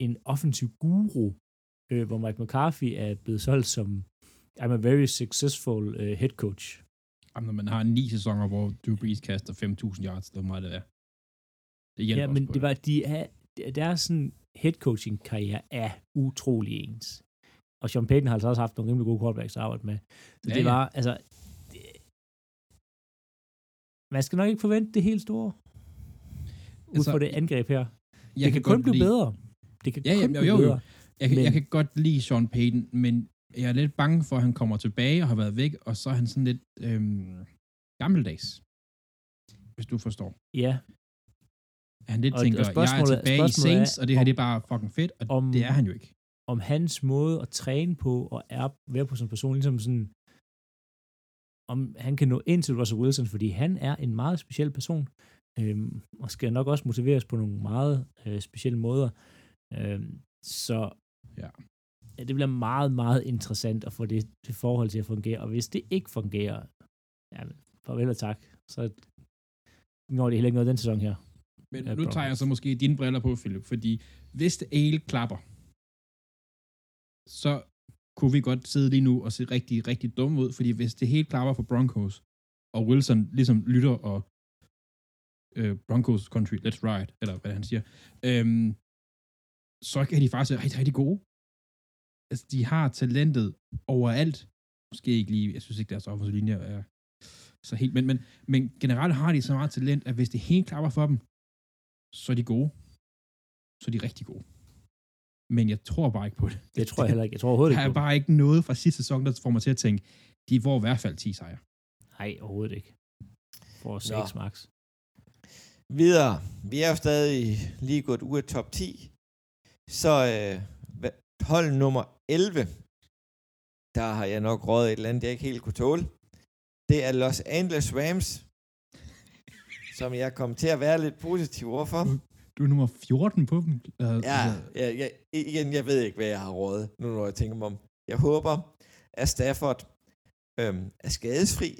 en offensiv guru, øh, hvor Mike McCarthy er blevet solgt som I'm a very successful uh, head coach. Jamen, når man har ni sæsoner, hvor Drew Brees kaster 5.000 yards, så må det være. Det Ja, men det var, de er, deres sådan head coaching karriere er utrolig ens. Og Sean Payton har altså også haft nogle rimelig gode quarterbacks at arbejde med. Så Ja, det ja. var, altså, det, man skal nok ikke forvente det helt store. Ud Altså, fra det angreb her. Jeg det kan, kun godt blive lide- bedre. Det kan Ja, kun blive jo, jo. Jeg, kan, Men- jeg kan godt lide Sean Payton, men jeg er lidt bange for, at han kommer tilbage og har været væk, og så er han sådan lidt øhm, gammeldags. Hvis du forstår. Ja, Han lidt Og- og tænker, jeg er tilbage i er, Saints, og det her om- det er bare fucking fedt, og om- det er han jo ikke. om hans måde at træne på og er, være på som person, ligesom sådan, om han kan nå ind til Russell Wilson, fordi han er en meget speciel person, øhm, og skal nok også motiveres på nogle meget øh, specielle måder. Øhm, så Ja. ja, det bliver meget, meget interessant at få det, det forhold til at fungere, og hvis det ikke fungerer, ja, farvel og tak, så når det heller ikke noget den sæson her. Men nu Broncos. tager jeg så måske dine briller på, Philip, fordi hvis det hele klapper, så kunne vi godt sidde lige nu og se rigtig, rigtig dumme ud, fordi hvis det hele klapper for Broncos, og Wilson ligesom lytter og øh, Broncos country, let's ride, eller hvad han siger, øhm, så kan de faktisk være rigtig, rigtig gode. Altså, de har talentet overalt. Måske ikke lige, jeg synes ikke, deres offensive linje er så helt, men, men, men generelt har de så meget talent, at hvis det hele klapper for dem, så er de gode. Så er de rigtig gode. Men jeg tror bare ikke på det. Det tror jeg heller ikke. Jeg tror overhovedet Der ikke er på det. bare ikke noget fra sidste sæson, der får mig til at tænke, de får i hvert fald 10 sejre. Nej, overhovedet ikke. For 6 max. Videre. Vi er jo stadig lige gået ud af top 10. Så øh, hold nummer 11. Der har jeg nok rådet et eller andet, jeg ikke helt kunne tåle. Det er Los Angeles Rams, som jeg kom til at være lidt positiv overfor. Du er nummer 14 på dem. Uh, Ja, ja, ja, igen, jeg ved ikke, hvad jeg har rådet, nu når jeg tænker mig om. Jeg håber, at Stafford øhm, er skadesfri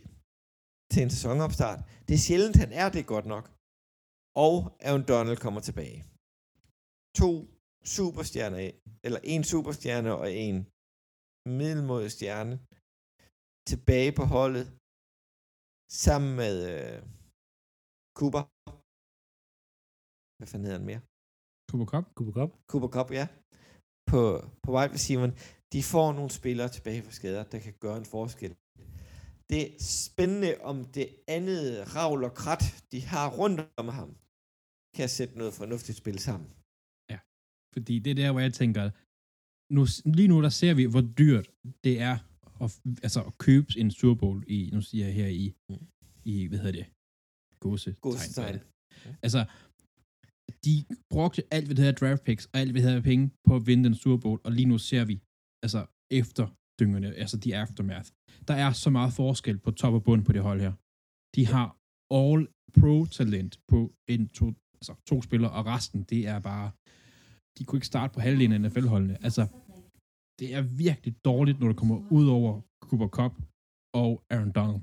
til en sæsonopstart. Det er sjældent, han er det godt nok. Og Aaron Donald kommer tilbage. To superstjerner, eller en superstjerne og en middelmodig stjerne tilbage på holdet sammen med øh, Cooper. Hvad fanden hedder han mere? Cooper Cup. Cooper Cup. Cooper Cup, ja, på, på wide receiveren, de får nogle spillere tilbage fra skader, der kan gøre en forskel. Det er spændende, om det andet ravl og krat, de har rundt om ham, kan sætte noget fornuftigt spil sammen. Fordi det er der, hvor jeg tænker, nu, lige nu der ser vi, hvor dyrt det er at, altså, at købe en Super Bowl i, nu siger jeg her i, Mm. i hvad hedder det, gåse. Godsetegn. Altså, de brugte alt, hvad det hedder draft picks, og alt, hvad det hedder penge på at vinde den Super Bowl, og lige nu ser vi, altså efter dyngerne, altså de aftermath. Der er så meget forskel på top og bund på det hold her. De har all pro talent på en to, altså to spillere, og resten, det er bare, de kunne ikke starte på halvdelen af NFL-holdene. Altså, det er virkelig dårligt, når det kommer ud over Cooper Cup og Aaron Donald.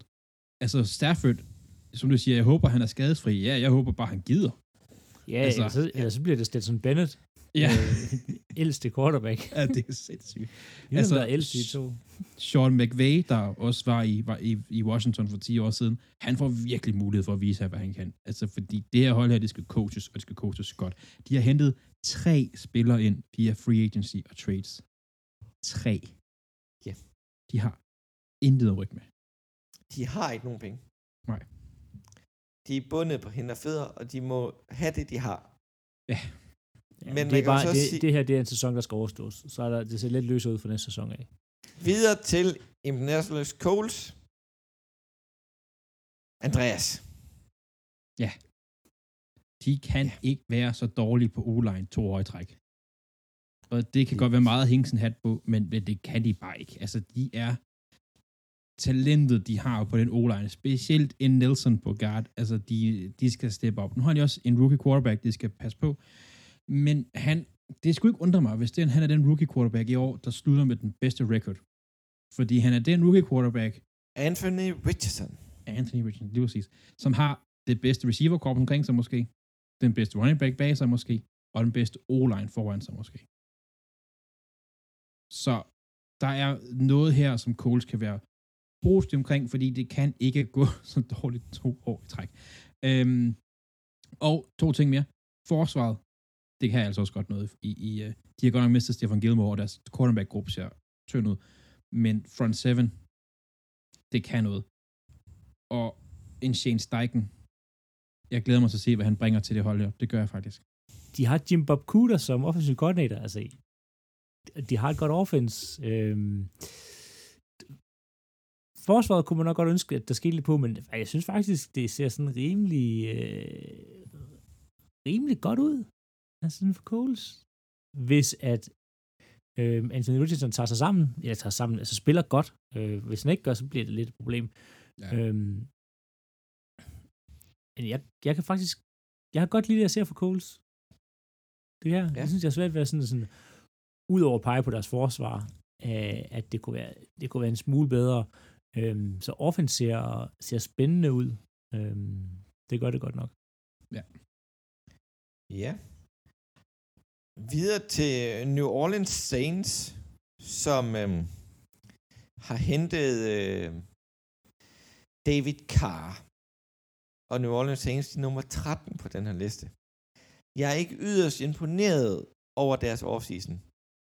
Altså, Stafford, som du siger, jeg håber, han er skadesfri. Ja, jeg håber bare, han gider. Ja, Altså- altså, ellers så bliver det Stetson Bennett. Ja, Øh, ældste quarterback. ja det er sindssygt. Han Altså, er ældste i to. Sean McVay, der også var i, var i, i Washington for 10 år siden, han får virkelig mulighed for at vise her, hvad han kan. Altså, fordi det her hold her, det skal coaches, og det skal coaches godt. De har hentet tre spillere ind via free agency og trades. Tre. Ja. De har intet at rykke med. De har ikke nogen penge. Nej. De er bundet på hænder og fødder, og de må have det, de har. Ja, Men det, er bare, så det, sige- det her det er en sæson, der skal overstås. Så er der, det ser lidt løs ud for næste sæson af. Videre til Indianapolis Colts. Andreas. De kan ikke være så dårlige på O-line to år i træk. Og det kan godt være meget sin hat på, men, men det kan de bare ikke. Altså, de er talentet, de har på den o-line, specielt en Nelson på guard, altså de, de skal steppe op. Nu har de også en rookie quarterback, de skal passe på, men han, det skulle ikke undre mig, hvis det, han er den rookie quarterback i år, der slutter med den bedste record. Fordi han er den rookie quarterback, Anthony Richardson. Anthony Richardson, lige præcis, som har det bedste receiver corps omkring sig måske, den bedste running back bag sig måske, og den bedste o-line foran sig måske. Så der er noget her, som Coles kan være positiv omkring, fordi det kan ikke gå så dårligt to år i træk. Øhm, og to ting mere. Forsvaret, det kan altså også godt noget. I, i, uh, de har godt nok mistet Stefan Gilmore, og deres quarterback-gruppe ser tynd ud. Men front seven, det kan noget. Og en Shane Steichen, jeg glæder mig til at se, hvad han bringer til det hold her. Det gør jeg faktisk. De har Jim Bob Cooter som offensive coordinator. altså de har et godt offense. Øhm, forsvaret kunne man nok godt ønske, at der skete lidt på, men jeg synes faktisk, det ser sådan rimelig, øh, rimelig godt ud. Altså sådan for Coles. Hvis at øh, Anthony Richardson tager sig sammen, eller tager sammen, altså spiller godt. Øh, hvis han ikke gør, så bliver det lidt et problem. Ja. Øhm, men jeg, jeg kan faktisk, jeg har godt lide det, jeg ser for Coles. Det her. Ja. Jeg synes, jeg er svært ved at sådan, sådan ud over at pege på deres forsvar, øh, at det kunne, være, det kunne være en smule bedre. Øhm, så offense ser, ser spændende ud. Øhm, det gør det godt nok. Ja. Ja. Videre til New Orleans Saints, som øhm, har hentet øh, David Carr. Og New Orleans Saints er nummer 13 på den her liste. Jeg er ikke yderst imponeret over deres offseason.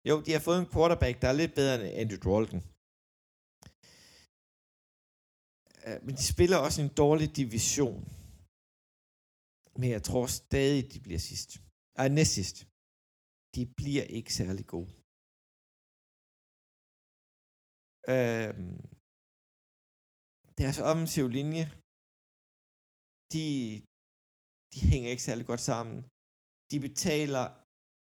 Jo, de har fået en quarterback, der er lidt bedre end Andrew Dalton. Øh, men de spiller også en dårlig division. Men jeg tror stadig, de bliver sidst. Ej, næst sidst. De bliver ikke særlig gode. Øhm, deres offensiv linje, de, de hænger ikke særlig godt sammen. De betaler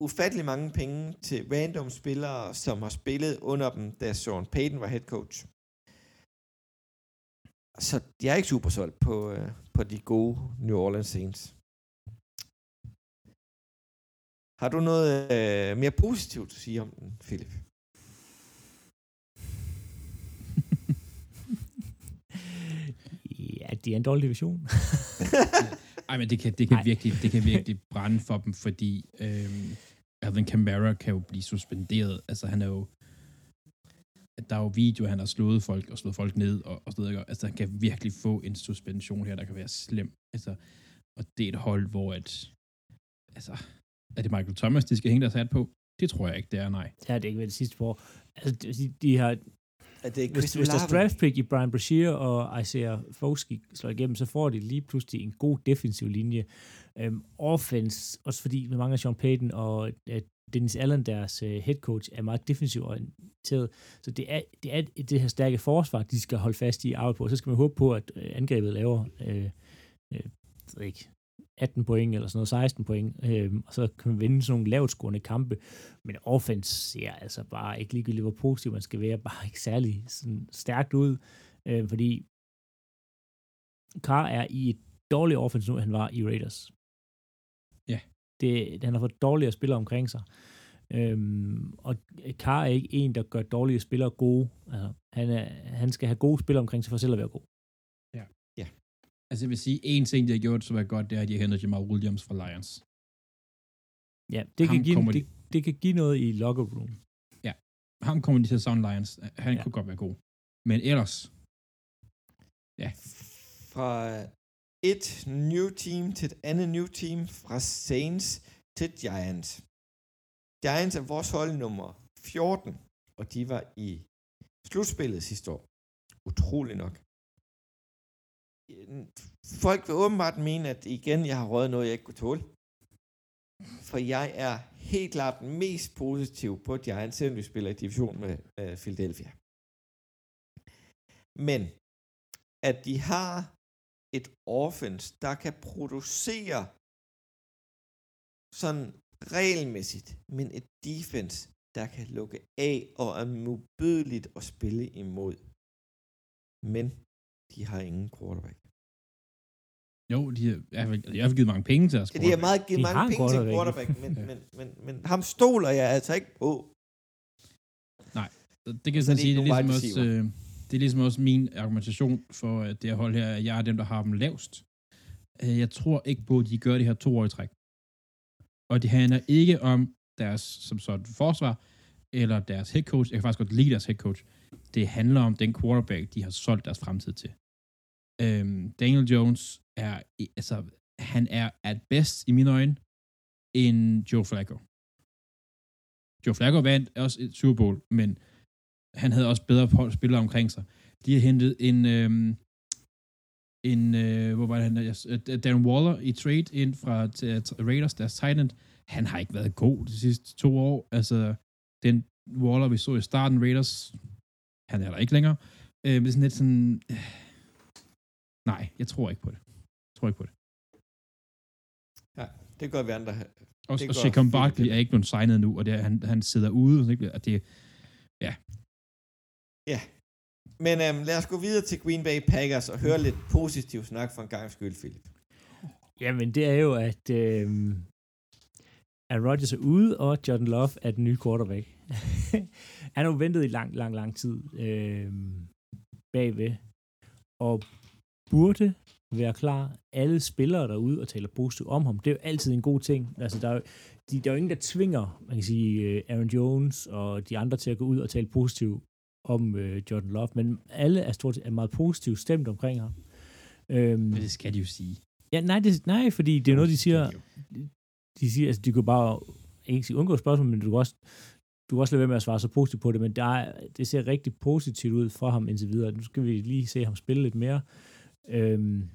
ufattelig mange penge til random spillere, som har spillet under dem, da Sean Payton var head coach. Så jeg er ikke super solgt på, øh, på de gode New Orleans Saints. Har du noget øh, mere positivt at sige om den, Philip? ja, det er en dårlig division. Ej, men det kan, det kan, Ej. virkelig, det kan virkelig brænde for dem, fordi øhm, Alvin Kamara kan jo blive suspenderet. Altså, han er jo... Der er jo videoer, han har slået folk og slået folk ned og, og sådan noget. Altså, han kan virkelig få en suspension her, der kan være slem. Altså, og det er et hold, hvor at... Altså, er det Michael Thomas, de skal hænge deres hat på? Det tror jeg ikke, det er, nej. Det har det ikke været det sidste år. Altså, de, de har, Er det hvis, hvis der er draft pick i Brian Brashear og Isaiah Foskey slår igennem, så får de lige pludselig en god defensiv linje. Øhm, offense, også fordi med mange af Sean Payton og øh, Dennis Allen, deres øh, head coach, er meget defensivt orienteret. Så det er, det er det her stærke forsvar, de skal holde fast i arbejde på. Så skal man håbe på, at øh, angrebet laver øh, øh, jeg ved ikke, 18 point eller sådan noget, 16 point, øh, og så kan man vinde sådan nogle lavt scorende kampe. Men offense ser altså bare ikke ligegyldigt, hvor positiv man skal være, bare ikke særlig sådan stærkt ud, øh, fordi Carr er i et dårligt offense nu, end han var i Raiders. Ja. Det, han har fået dårligere spillere omkring sig. Øhm, og Carr er ikke en, der gør dårlige spillere gode. Altså, han, er, han skal have gode spillere omkring sig for selv at være god. Altså, jeg vil sige, en ting, de har gjort, som er godt, det er, at de har hentet Jamal Williams fra Lions. Ja, det kan, give, de- det, det kan give noget i locker room. Ham kommer de til at savne Lions. Han Ja. ja. kunne godt være god. Men ellers, Fra et new team til et andet new team, fra Saints til Giants. Giants er vores hold nummer 14, og de var i slutspillet sidste år. Utrolig nok. Folk vil åbenbart mene, at igen, jeg har røget noget, jeg ikke kunne tåle. For jeg er helt klart mest positiv på Giants, selvom vi spiller i division med øh, Philadelphia. Men at de har et offense, der kan producere sådan regelmæssigt, men et defense, der kan lukke af og er modbydeligt at spille imod. Men de har ingen quarterback. Jo, de har, jeg har, jeg har givet mange penge til os. Ja, de har meget, givet De mange penge til quarterback. men, Ja. men, men, men ham stoler jeg altså ikke på. Det kan jeg Så så det er sige, det er, ligesom også, øh, det er ligesom også min argumentation for at det her hold her, at jeg er dem, der har dem lavest. Øh, Jeg tror ikke på, at de gør det her to år i træk. Og det handler ikke om deres som sådan forsvar, eller deres head coach. Jeg kan faktisk godt lide deres head coach. Det handler om den quarterback, de har solgt deres fremtid til. Øhm, Daniel Jones er, altså, han er at bedst i mine øjne, end Joe Flacco. Joe Flacco vandt også et Super Bowl, men han havde også bedre spillere omkring sig. De har hentet en, øhm, en øh, hvor var det han, øh, Dan øh, Waller i trade ind fra øh, Raiders, deres tight end. Han har ikke været god de sidste to år. Altså, den Waller, vi så i starten Raiders, han er der ikke længere. Øh, men sådan lidt sådan, øh, nej, jeg tror ikke på det. Jeg tror ikke på det. Det gør vi andre. Og, Det og fint. Barkley er ikke blevet signet nu, og det er, han, han sidder ude, og det, og det, Men øhm, lad os gå videre til Green Bay Packers og høre lidt positiv snak for en gang skyld, Philip. Jamen, det er jo, at øh, Aaron Rodgers er ude, og Jordan Love er den nye quarterback. han har jo ventet i lang, lang, lang tid øh, bagved, og burde være klar. Alle spillere derude og taler positivt om ham. Det er jo altid en god ting. Altså, der er, jo- de, der er jo ingen, der tvinger, man kan sige, øh, Aaron Jones og de andre til at gå ud og tale positivt om øh, Jordan Love, men alle er stort set er meget positivt stemt omkring ham. Øhm, men det skal de jo sige. Ja, nej, det, nej, fordi det er noget, de siger, er de siger, altså de kunne bare ikke sige undgå spørgsmål, men du kan også, du kan også lade være med at svare så positivt på det, men der er, det ser rigtig positivt ud fra ham indtil videre. Nu skal vi lige se ham spille lidt mere. Øhm,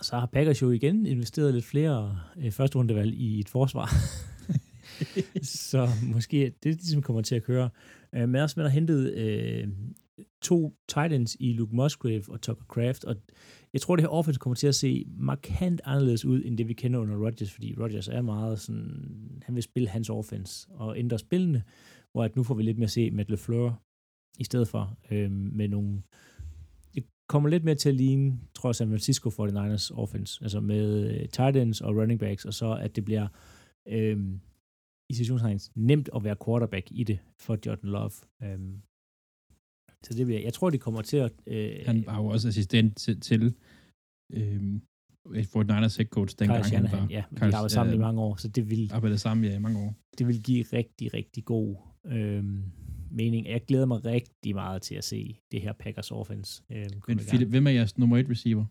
så har Packers jo igen investeret lidt flere øh, første rundevalg i et forsvar. så måske er det, de som kommer til at køre. Øh, men også man har hentet øh, to tight ends i Luke Musgrave og Tucker Craft, og jeg tror, det her offense kommer til at se markant anderledes ud, end det vi kender under Rodgers, fordi Rodgers er meget sådan, han vil spille hans offense og ændre spillene, hvor at nu får vi lidt mere at se Matt LeFleur i stedet for, øh, med nogle, det kommer lidt mere til at ligne, tror jeg, San Francisco 49ers offense, altså med øh, tight ends og running backs, og så at det bliver øh, i situationstegn nemt at være quarterback i det for Jordan Love. Øh, så det bliver, jeg tror, de kommer til at... Øh, Han var jo også assistent til, til øhm, Fort Niners head coach, Kyle dengang han Shanahan, var ja, de Kyle- har været sammen i øh, mange år, så det vil, arbejdet sammen ja, i mange år. det vil give rigtig, rigtig god øhm, mening. Jeg glæder mig rigtig meget til at se det her Packers offense. Komme Men. Philip, hvem er jeres nummer et receiver?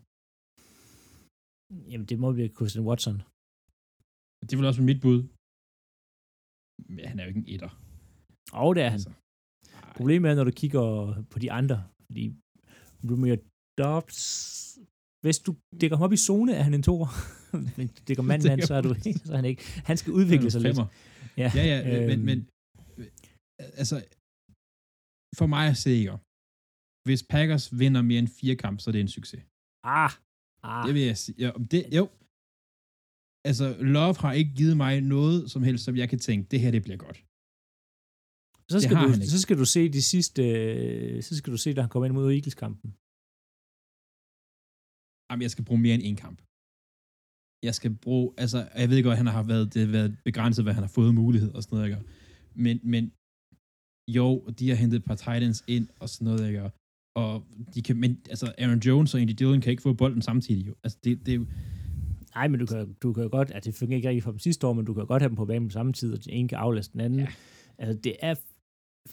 Jamen, det må blive Christian Watson. Det vil også være mit bud. Men han er jo ikke en etter. Og det er han. Altså. Problemet er, når du kigger på de andre, fordi Romeo Dobbs, hvis du dækker ham op i zone, er han en toer. Men dækker mand mand, så er du så er han ikke. Han skal udvikle sig lidt. Ja, ja, øh, men, øhm, men altså, for mig at se, hvis Packers vinder mere end fire kampe, så er det en succes. Ah, ah. Det vil jeg sige. Ja, det, jo. Altså, Love har ikke givet mig noget som helst, som jeg kan tænke, det her, det bliver godt. Så skal, du, så skal du se de sidste, øh, så skal du se, da han kommer ind mod Eagles-kampen. Jamen, jeg skal bruge mere end en kamp. Jeg skal bruge, altså, jeg ved godt, at han har været, det har været begrænset, hvad han har fået mulighed og sådan noget, ikke? Men, men jo, de har hentet et par Titans ind og sådan noget, ikke? Og de kan, men altså, Aaron Jones og Andy Dillon kan ikke få bolden samtidig, jo. Altså, det, det er jo, Nej, men du kan, du kan godt, at det fungerer ikke rigtig for dem sidste år, men du kan godt have dem på banen på samme tid, og den ene kan aflaste den anden. Ja. Altså, det er,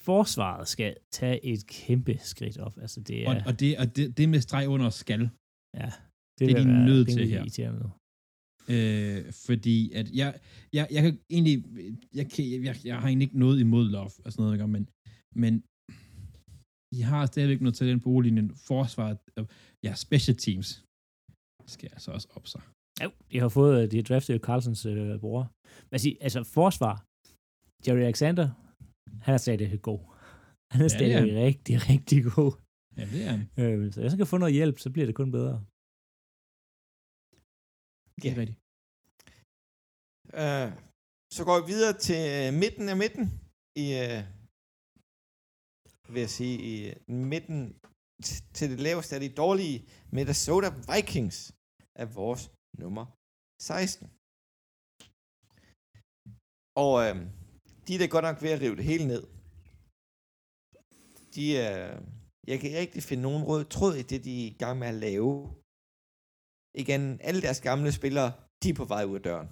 forsvaret skal tage et kæmpe skridt op. Altså, det er, og, og, det, og det, det med streg under skal. ja, det er vil de nødt til her. Øh, fordi at jeg, jeg, jeg kan egentlig, jeg, kan, jeg, jeg har egentlig ikke noget imod Love og sådan noget, men, men de har stadigvæk noget talent på linjen forsvaret, øh, ja, special teams, skal altså også op sig. Ja, de har fået, de har draftet Carlsons øh, bror. Men sige, altså, forsvar, Jerry Alexander, han er stadig god. Han er Ja, det er stadig rigtig, rigtig god. Ja, det er han. Øh, så hvis han kan få noget hjælp, så bliver det kun bedre. Det er rigtigt. Uh, Så går vi videre til øh, midten af midten i, øh, vil jeg sige, i øh, midten til det laveste af de dårlige Minnesota Vikings er vores nummer 16. Og øh, de er da godt nok ved at rive det hele ned. De er, jeg kan ikke rigtig finde nogen rød tråd i det, de er i gang med at lave. Igen, alle deres gamle spillere, de er på vej ud af døren.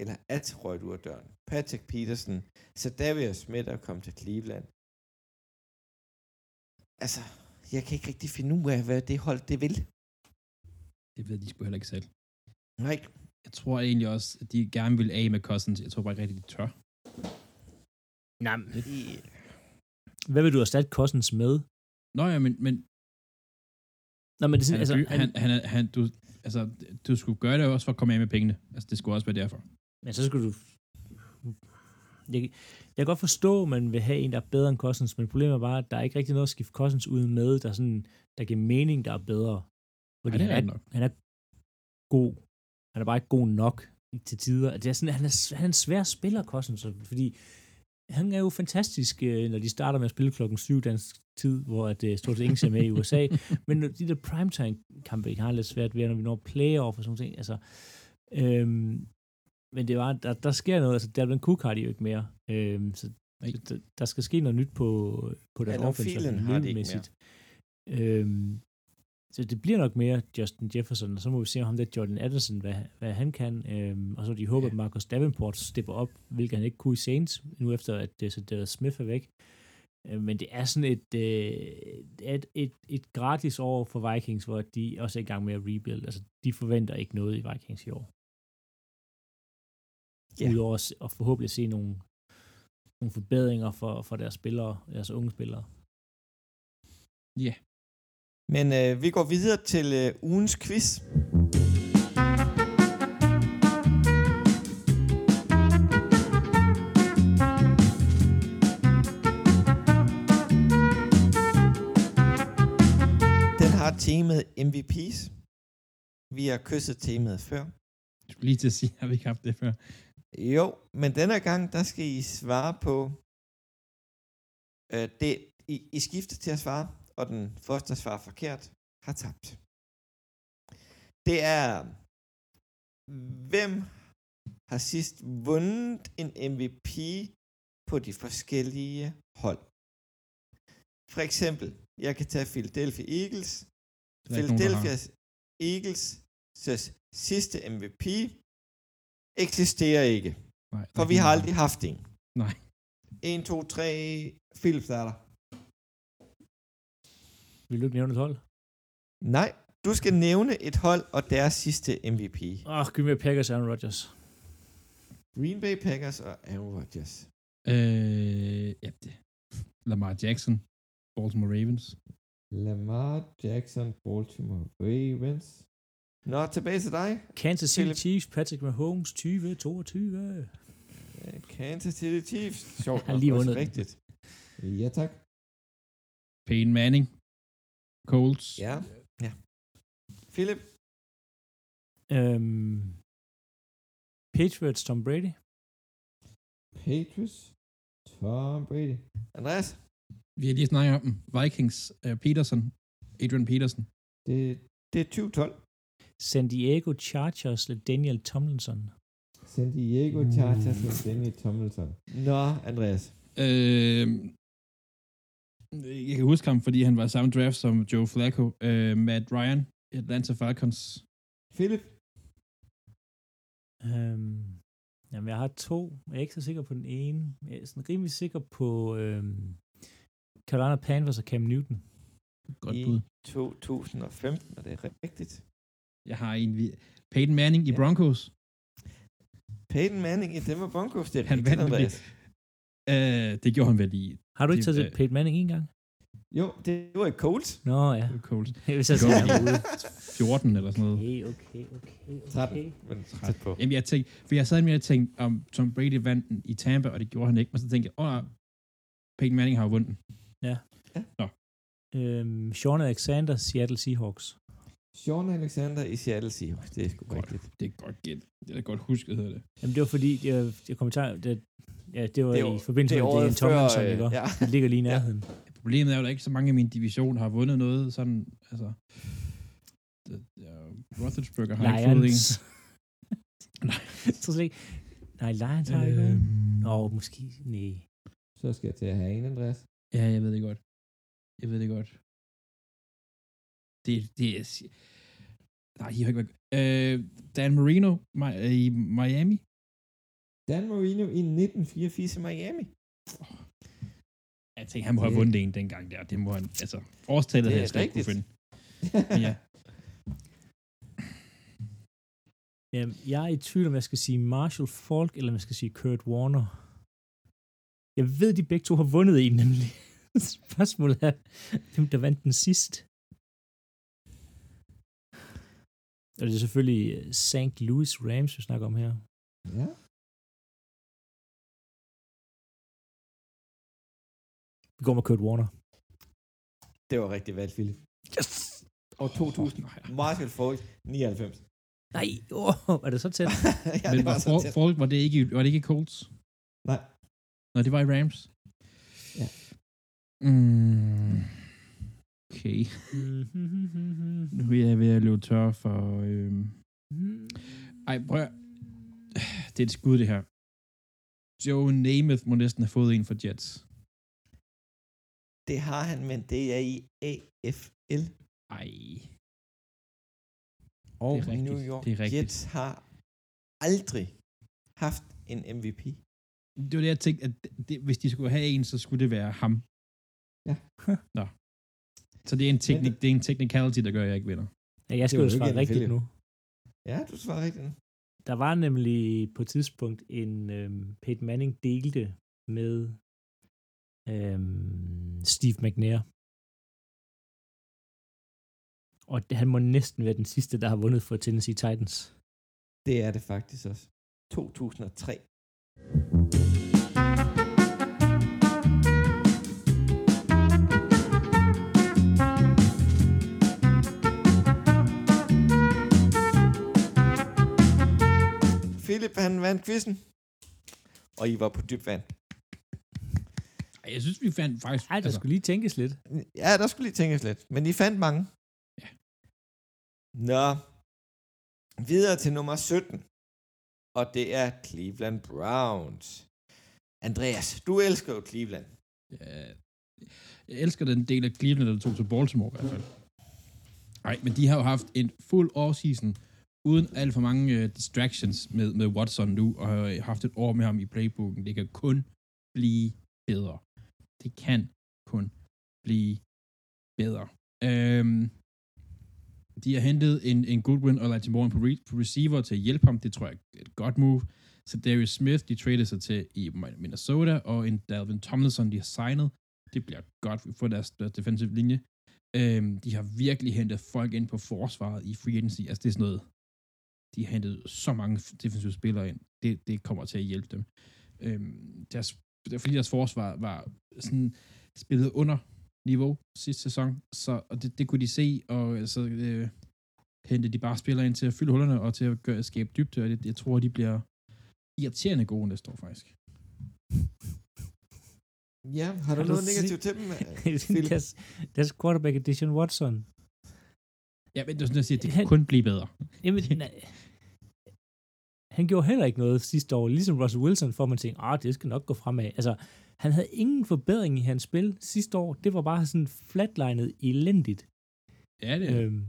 Eller er til rødt ud af døren. Patrick Peterson, Sadavius Smith er kommet til Cleveland. Altså, jeg kan ikke rigtig finde ud af, hvad det hold det vil. Det ved de sgu heller ikke selv. Nej, Jeg tror egentlig også, at de gerne vil af med Cousins. Jeg tror bare ikke rigtig, de tør. Nej, men hvad vil du erstatte Cousins med? Nå ja, men, men Nå, men det er han, sådan, altså, altså, han, han, han, han, du, altså, du skulle gøre det også for at komme af med pengene. Altså, det skulle også være derfor. Men så skulle du... Jeg, jeg kan godt forstå, at man vil have en, der er bedre end Cousins, men problemet er bare, at der er ikke rigtig noget at skifte Cousins ud med, der, er sådan, der giver mening, der er bedre. Fordi Ja, det er han, er, nok. han er god. Han er bare ikke god nok til tider. Det er sådan, han, er, han er en svær spiller, Cousins, fordi han er jo fantastisk, øh, når de starter med at spille klokken 7 dansk tid, hvor at, øh, stort set ingen ser med i USA. Men når de der primetime-kampe, jeg har lidt svært ved, når vi når playoff og sådan noget, altså, øhm, men det var, der, der sker noget, altså Dalvin Cook har de jo ikke mere, øhm, så der, der skal ske noget nyt på, på deres offense, Thielen har de ikke mere. Øhm, så det bliver nok mere Justin Jefferson, og så må vi se om ham der Jordan Addison, hvad, hvad han kan. Øhm, og så de håber, Ja. at Marcus Davenport stepper op, hvilket han ikke kunne i Saints, nu efter at uh, så Darius Smith er væk. Øh, men det er sådan et, øh, et, et, et gratis år for Vikings, hvor de også er i gang med at rebuild. Altså, de forventer ikke noget i Vikings i år. Ja. Udover at, at forhåbentlig se nogle, nogle forbedringer for, for deres spillere, deres unge spillere. Ja. Men øh, vi går videre til øh, ugens quiz. Den har temaet MVP's. Vi har kysset temaet før. Jeg skulle lige til at sige, har vi ikke haft det før? Jo, men denne gang, der skal I svare på... Øh, det, I, I skifter til at svare, og den første, der svarer forkert, har tabt. Det er... Hvem har sidst vundet en MVP på de forskellige hold? For eksempel, jeg kan tage Philadelphia Eagles. Philadelphia Eagles sidste MVP eksisterer ikke. Nej, For vi har aldrig haft en. Nej. 1, 2, 3, Philip starter. Vil du ikke nævne et hold? Nej, du skal nævne et hold og deres sidste MVP. Åh, oh, Green Bay Packers Aaron Rodgers. Green Bay Packers og Aaron Rodgers. Øh, ja, det. Lamar Jackson, Baltimore Ravens. Lamar Jackson, Baltimore Ravens. Nå, tilbage til dig. Kansas City Philip. Chiefs, Patrick Mahomes, 2022. Øh, Kansas City Chiefs. Sjovt. Han lige vundet. Rigtigt. Ja, tak. Peyton Manning, Colts. Ja. ja. Philip. Øhm, Patriots, Tom Brady. Patriots. Tom Brady. Andreas. Vi har lige snakket om dem. Vikings, uh, Peterson, Adrian Peterson. Det, det er 2012. San Diego Chargers, Daniel Tomlinson. San Diego Chargers med Danny Tomlinson. Nå, Andreas. Øh, jeg kan huske ham, fordi han var i samme draft som Joe Flacco. Øh, Matt Ryan, Atlanta Falcons. Philip. Øhm, jamen, jeg har to. Jeg er ikke så sikker på den ene. Jeg er sådan rimelig sikker på øhm, Carolina Panthers og Cam Newton. Godt I bud. 2015, og det er rigtigt. Jeg har en Peyton Manning i Ja. Broncos. Peyton Manning i Denver Broncos, det er Han rigtigt, vandt. Øh, det gjorde han vel i Har du ikke Det, taget øh, Peyton Manning en gang? Jo, det var i Colts. Nå ja. Colts. Hvis jeg Det skal han i 14 eller sådan noget. Okay, okay, okay, 13, okay. men tæt på. Jamen, jeg tænkte, for jeg sad med og tænkte, om Tom Brady vandt den i Tampa, og det gjorde han ikke. Men så tænkte jeg, åh, Peyton Manning har jo vundet den. Øhm, Sean Alexander, Seattle Seahawks. Sean Alexander i Seattle Seahawks. Det er sgu Godt. rigtigt. Det er godt gæt. Det er godt husket, hedder det. Jamen, det var fordi, det var, det kommentar, det, ja, det var Det er jo- i forbindelse det med Dan Tomlinson, øh, ikke? ja. Det ligger lige i Ja. nærheden. Problemet er jo, at ikke så mange af min division har vundet noget sådan, altså... Det, ja, Roethlisberger har ikke fået en. Lions. Nej. Jeg tror ikke. Nej, Lions har ikke. Øhm, Nå, måske. Nej. Så skal jeg til at have en, Andreas. Ja, jeg ved det godt. Jeg ved det godt. Det, det er... Nej, I har ikke været... Øh, Dan Marino i Miami. Dan Marino i 1984 i Miami. Jeg tænker, han må have Det- vundet en dengang der. Det må han... Altså, årstallet havde jeg slet ikke kunne finde. Men ja. Jamen, jeg er i tvivl, om jeg skal sige Marshall Falk, eller om jeg skal sige Kurt Warner. Jeg ved, de begge to har vundet en, nemlig. Spørgsmålet er, hvem der vandt den sidst. Og det er selvfølgelig øh, St. Louis Rams, vi snakker om her. ja. Vi går med Kurt Warner. Det var rigtig valgt, Philip. Yes! Og 2000. Marshall Falk, 99. Nej, oh, er det så tæt? ja, Men det var var så For- tæt. Falk, var det ikke, var det ikke Colts? Nej. Nej, det var i Rams. Ja. Mm. Okay. Nu er jeg ved at løbe tør for... Øhm... Ej, prøv at... Det er et skud, det her. Joe Namath må næsten have fået en for Jets. Det har han, men det er i AFL. Ej. Og Det er rigtigt. New York Det er rigtigt. Jets har aldrig haft en MVP. Det var det, jeg tænkte, at det, hvis de skulle have en, så skulle det være ham. Ja. Nå. Så det er en, teknik, det er en technicality, der gør, at jeg ikke vinder. Ja, jeg skal jo svare rigtigt nu. Ja, du svarer rigtigt. nu. Der var nemlig på et tidspunkt en øhm, Peyton Manning delte med øhm, Steve McNair. Og han må næsten være den sidste, der har vundet for Tennessee Titans. Det er det faktisk også. 2003. Philip, han vandt quizzen. Og I var på dyb vand. Jeg synes, vi fandt faktisk... Ej, der altså. skulle lige tænkes lidt. Ja, der skulle lige tænkes lidt. Men I fandt mange. Ja. Nå. Videre til nummer 17. Og det er Cleveland Browns. Andreas, du elsker jo Cleveland. Ja, jeg elsker den del af Cleveland, der tog til Baltimore i hvert fald. Nej, men de har jo haft en fuld offseason uden alt for mange uh, distractions med, med Watson nu, og har haft et år med ham i playbooken. Det kan kun blive bedre. Det kan kun blive bedre. Øhm, de har hentet en, en Goodwin og Elijah Moore på, re, på receiver til at hjælpe ham. Det tror jeg er et godt move. Så Darius Smith, de traded sig til i Minnesota, og en Dalvin Tomlinson, de har signet. Det bliver godt for deres, deres defensive linje. Øhm, de har virkelig hentet folk ind på forsvaret i free agency. Altså, det er sådan noget, de har hentet så mange defensive spillere ind. Det, det kommer til at hjælpe dem. Øhm, deres, det er fordi deres forsvar var sådan spillet under niveau sidste sæson, så og det, det kunne de se, og så øh, hentede de bare spillere ind til at fylde hullerne og til at gøre, skabe dybde, og det, jeg tror, de bliver irriterende gode næste år, faktisk. Ja, har du Har du noget negativt til dem? Deres, deres quarterback er Deshaun Watson. Ja, men det er sådan, jeg siger, det kan kun blive bedre. Jamen, nej. Han gjorde heller ikke noget sidste år. Ligesom Russell Wilson, for man tænkte, ah, det skal nok gå fremad. Altså, han havde ingen forbedring i hans spil sidste år. Det var bare sådan flatlinet elendigt. Ja, det er. Øhm,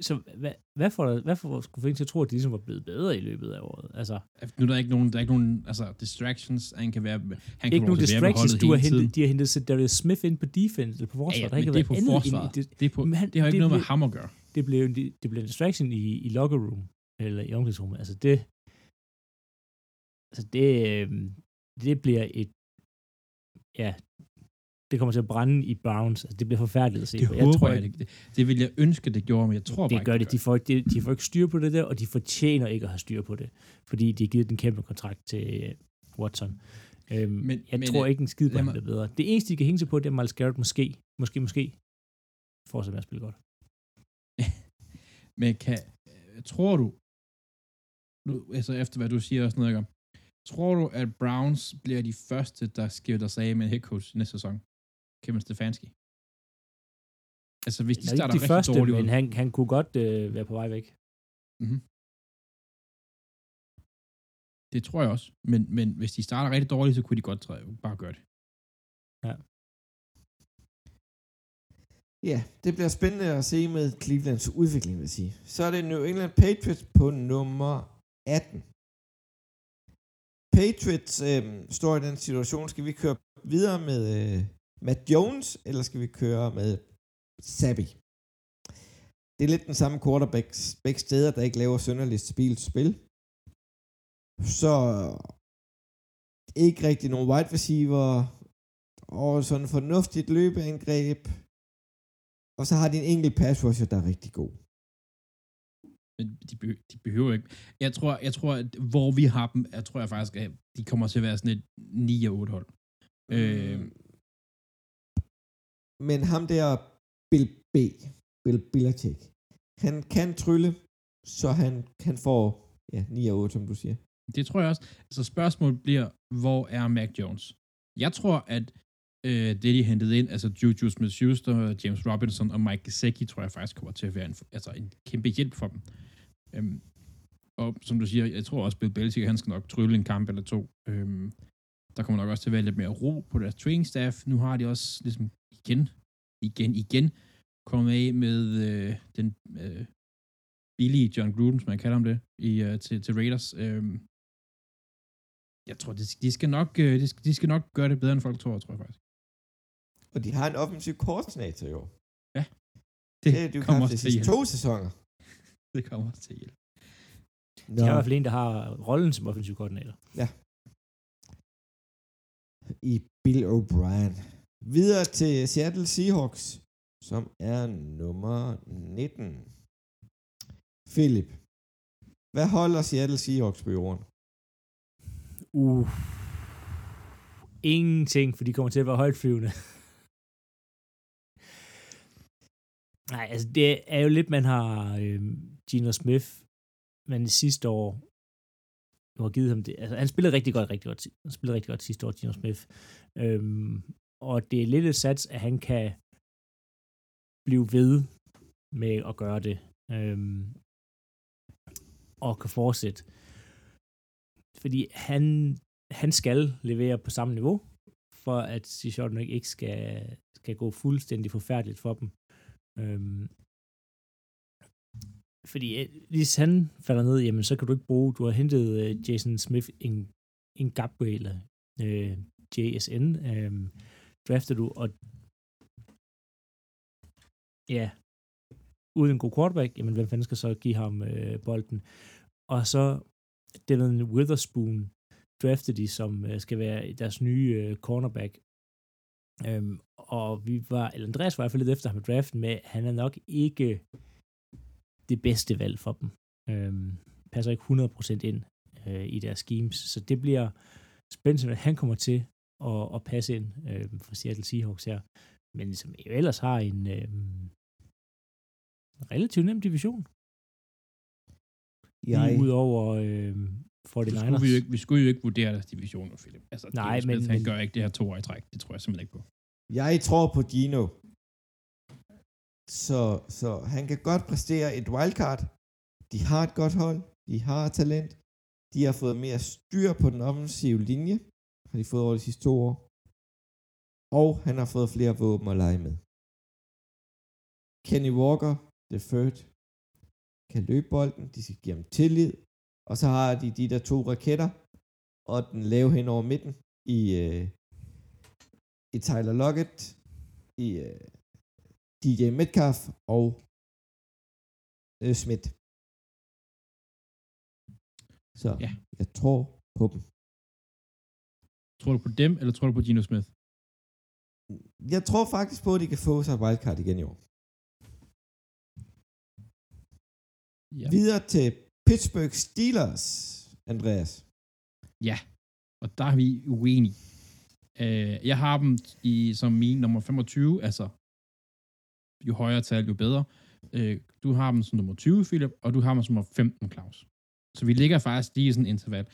så hvad, hvad, får, der, hvad får skulle en til at tro, at de ligesom var blevet bedre i løbet af året? Altså, Nu er der ikke nogen, der er ikke nogen altså, distractions, han kan være... Han ikke nogen være med distractions, du har hentet, de har hentet Darius Smith ind på defense, eller på forsvaret. Ja, ja, der ikke det er på forsvaret. det, Det, er på, Men han- det har ikke det noget med blev- ham at gøre. det blev, en, det blev en distraction i, i locker room, eller i omklædningsrummet. Altså det, altså det, øh, det bliver et, ja, det kommer til at brænde i Browns. Altså det bliver forfærdeligt at se. Det håber tror jeg, ikke, det, det vil jeg ønske, det gjorde, men jeg tror bare det ikke, gør det. De får, ikke, de, de får ikke styr på det der, og de fortjener ikke at have styr på det, fordi de har givet den kæmpe kontrakt til øh, Watson. Øhm, Men- jeg men, tror øh, ikke, en skid på, bliver bedre. Det eneste, de kan hænge sig på, det er Miles Garrett måske, måske, måske, fortsætter med at spille godt. Men kan, tror du, nu, altså efter hvad du siger og sådan noget? Tror du, at Browns bliver de første, der skifter sig af med head coach næste sæson? Kevin Stefanski. Altså, hvis de Han er starter de rigtig første, dårligt men han, han kunne godt øh, være på vej væk. Mm-hmm. Det tror jeg også. Men, men hvis de starter rigtig dårligt, så kunne de godt træde, bare gøre det. Ja, det bliver spændende at se med Clevelands udvikling, vil jeg sige. Så er det New England Patriots på nummer 18. Patriots øh, står i den situation, skal vi køre videre med øh, Matt Jones, eller skal vi køre med Sabi? Det er lidt den samme quarterback, begge steder, der ikke laver sønderligt stabilt spil. Så ikke rigtig nogen wide receiver, og sådan fornuftigt løbeangreb, og så har de en enkelt pass rusher, der er rigtig god. Men de, behøver, de behøver ikke. Jeg tror, jeg tror, at hvor vi har dem, jeg tror jeg faktisk, at de kommer til at være sådan et 9 og 8 hold. Øh, Men ham der, Bill B, Bill Belichick, han kan trylle, så han, han får ja, 9 og 8, som du siger. det tror jeg også. Altså spørgsmålet bliver, hvor er Mac Jones? Jeg tror, at øh, det, de hentede ind, altså Juju Smith-Schuster, James Robinson og Mike Gesicki, tror jeg faktisk kommer til at være en, altså en kæmpe hjælp for dem. Øhm, og som du siger, jeg tror også, Bill Belichick, han skal nok trylle en kamp eller to. Øhm, der kommer nok også til at være lidt mere ro på deres training staff. Nu har de også ligesom igen, igen, igen kommet af med øh, den øh, billige John Gruden, som man kalder ham det, i, øh, til, til Raiders. Øhm, jeg tror, de, de, skal nok, øh, de, skal, de skal nok gøre det bedre, end folk tror, tror jeg faktisk. Og de har en offensiv koordinator år. Ja, Det, det er jo kommer også til sidste to sæsoner. Det kommer også til hjælp. De har i hvert fald en, der har rollen som offensiv koordinator. i Bill O'Brien. Videre til Seattle Seahawks, som er nummer 19. Philip, hvad holder Seattle Seahawks på jorden? Uh, ingenting, for de kommer til at være højt flyvende. Nej, altså det er jo lidt, man har øh, Gino Smith, men sidste år, nu har givet ham det. Altså, han spillede rigtig godt, rigtig godt. Han spillede rigtig godt sidste år, Gino Smith. Øhm, og det er lidt et sats, at han kan blive ved med at gøre det. Øhm, og kan fortsætte. Fordi han, han skal levere på samme niveau, for at Sean ikke skal, skal gå fuldstændig forfærdeligt for dem. Øhm, fordi øh, hvis han falder ned, jamen så kan du ikke bruge, du har hentet øh, Jason Smith en, en Gabriel, eller øh, JSN, øh, drafter du, og ja, uden en god quarterback, jamen hvem fanden skal så give ham øh, bolden? Og så den Witherspoon drafter de, som øh, skal være deres nye øh, cornerback. Øhm, og vi var, eller Andreas var i hvert fald lidt efter ham i draften med, at han er nok ikke det bedste valg for dem. Øhm, passer ikke 100% ind øh, i deres schemes, så det bliver spændende, at han kommer til at, at passe ind øh, for Seattle Seahawks her. Men som jo ellers har en øh, relativt nem division. Jeg, Lige ud over øh, Så 49ers. skulle vi, jo ikke, vi skulle jo ikke vurdere deres divisioner, Philip. Altså, Nej, James Smith, men- han men- gør ikke det her to år i træk. Det tror jeg simpelthen ikke på. jeg tror på Gino. Så, så han kan godt præstere et wildcard. De har et godt hold. De har talent. De har fået mere styr på den offensive linje. Har de fået over de sidste to år. Og han har fået flere våben at lege med. Kenny Walker, the third, kan løbe bolden. De skal give ham tillid. Og så har de de der to raketter. Og den lave hen over midten i, øh, i Tyler Lockett, i øh, DJ Metcalf og øh, Schmidt. Så Ja. jeg tror på dem. Tror du på dem, eller tror du på Gino Smith? Jeg tror faktisk på, at de kan få sig wildcard igen i år. Ja. Videre til Pittsburgh Steelers, Andreas. Ja, og der er vi uenige. Uh, jeg har dem i, som min nummer 25, altså jo højere tal, jo bedre. Øh, du har dem som nummer 20, Philip, og du har dem som nummer 15, Claus. Så vi ligger faktisk lige i sådan en interval.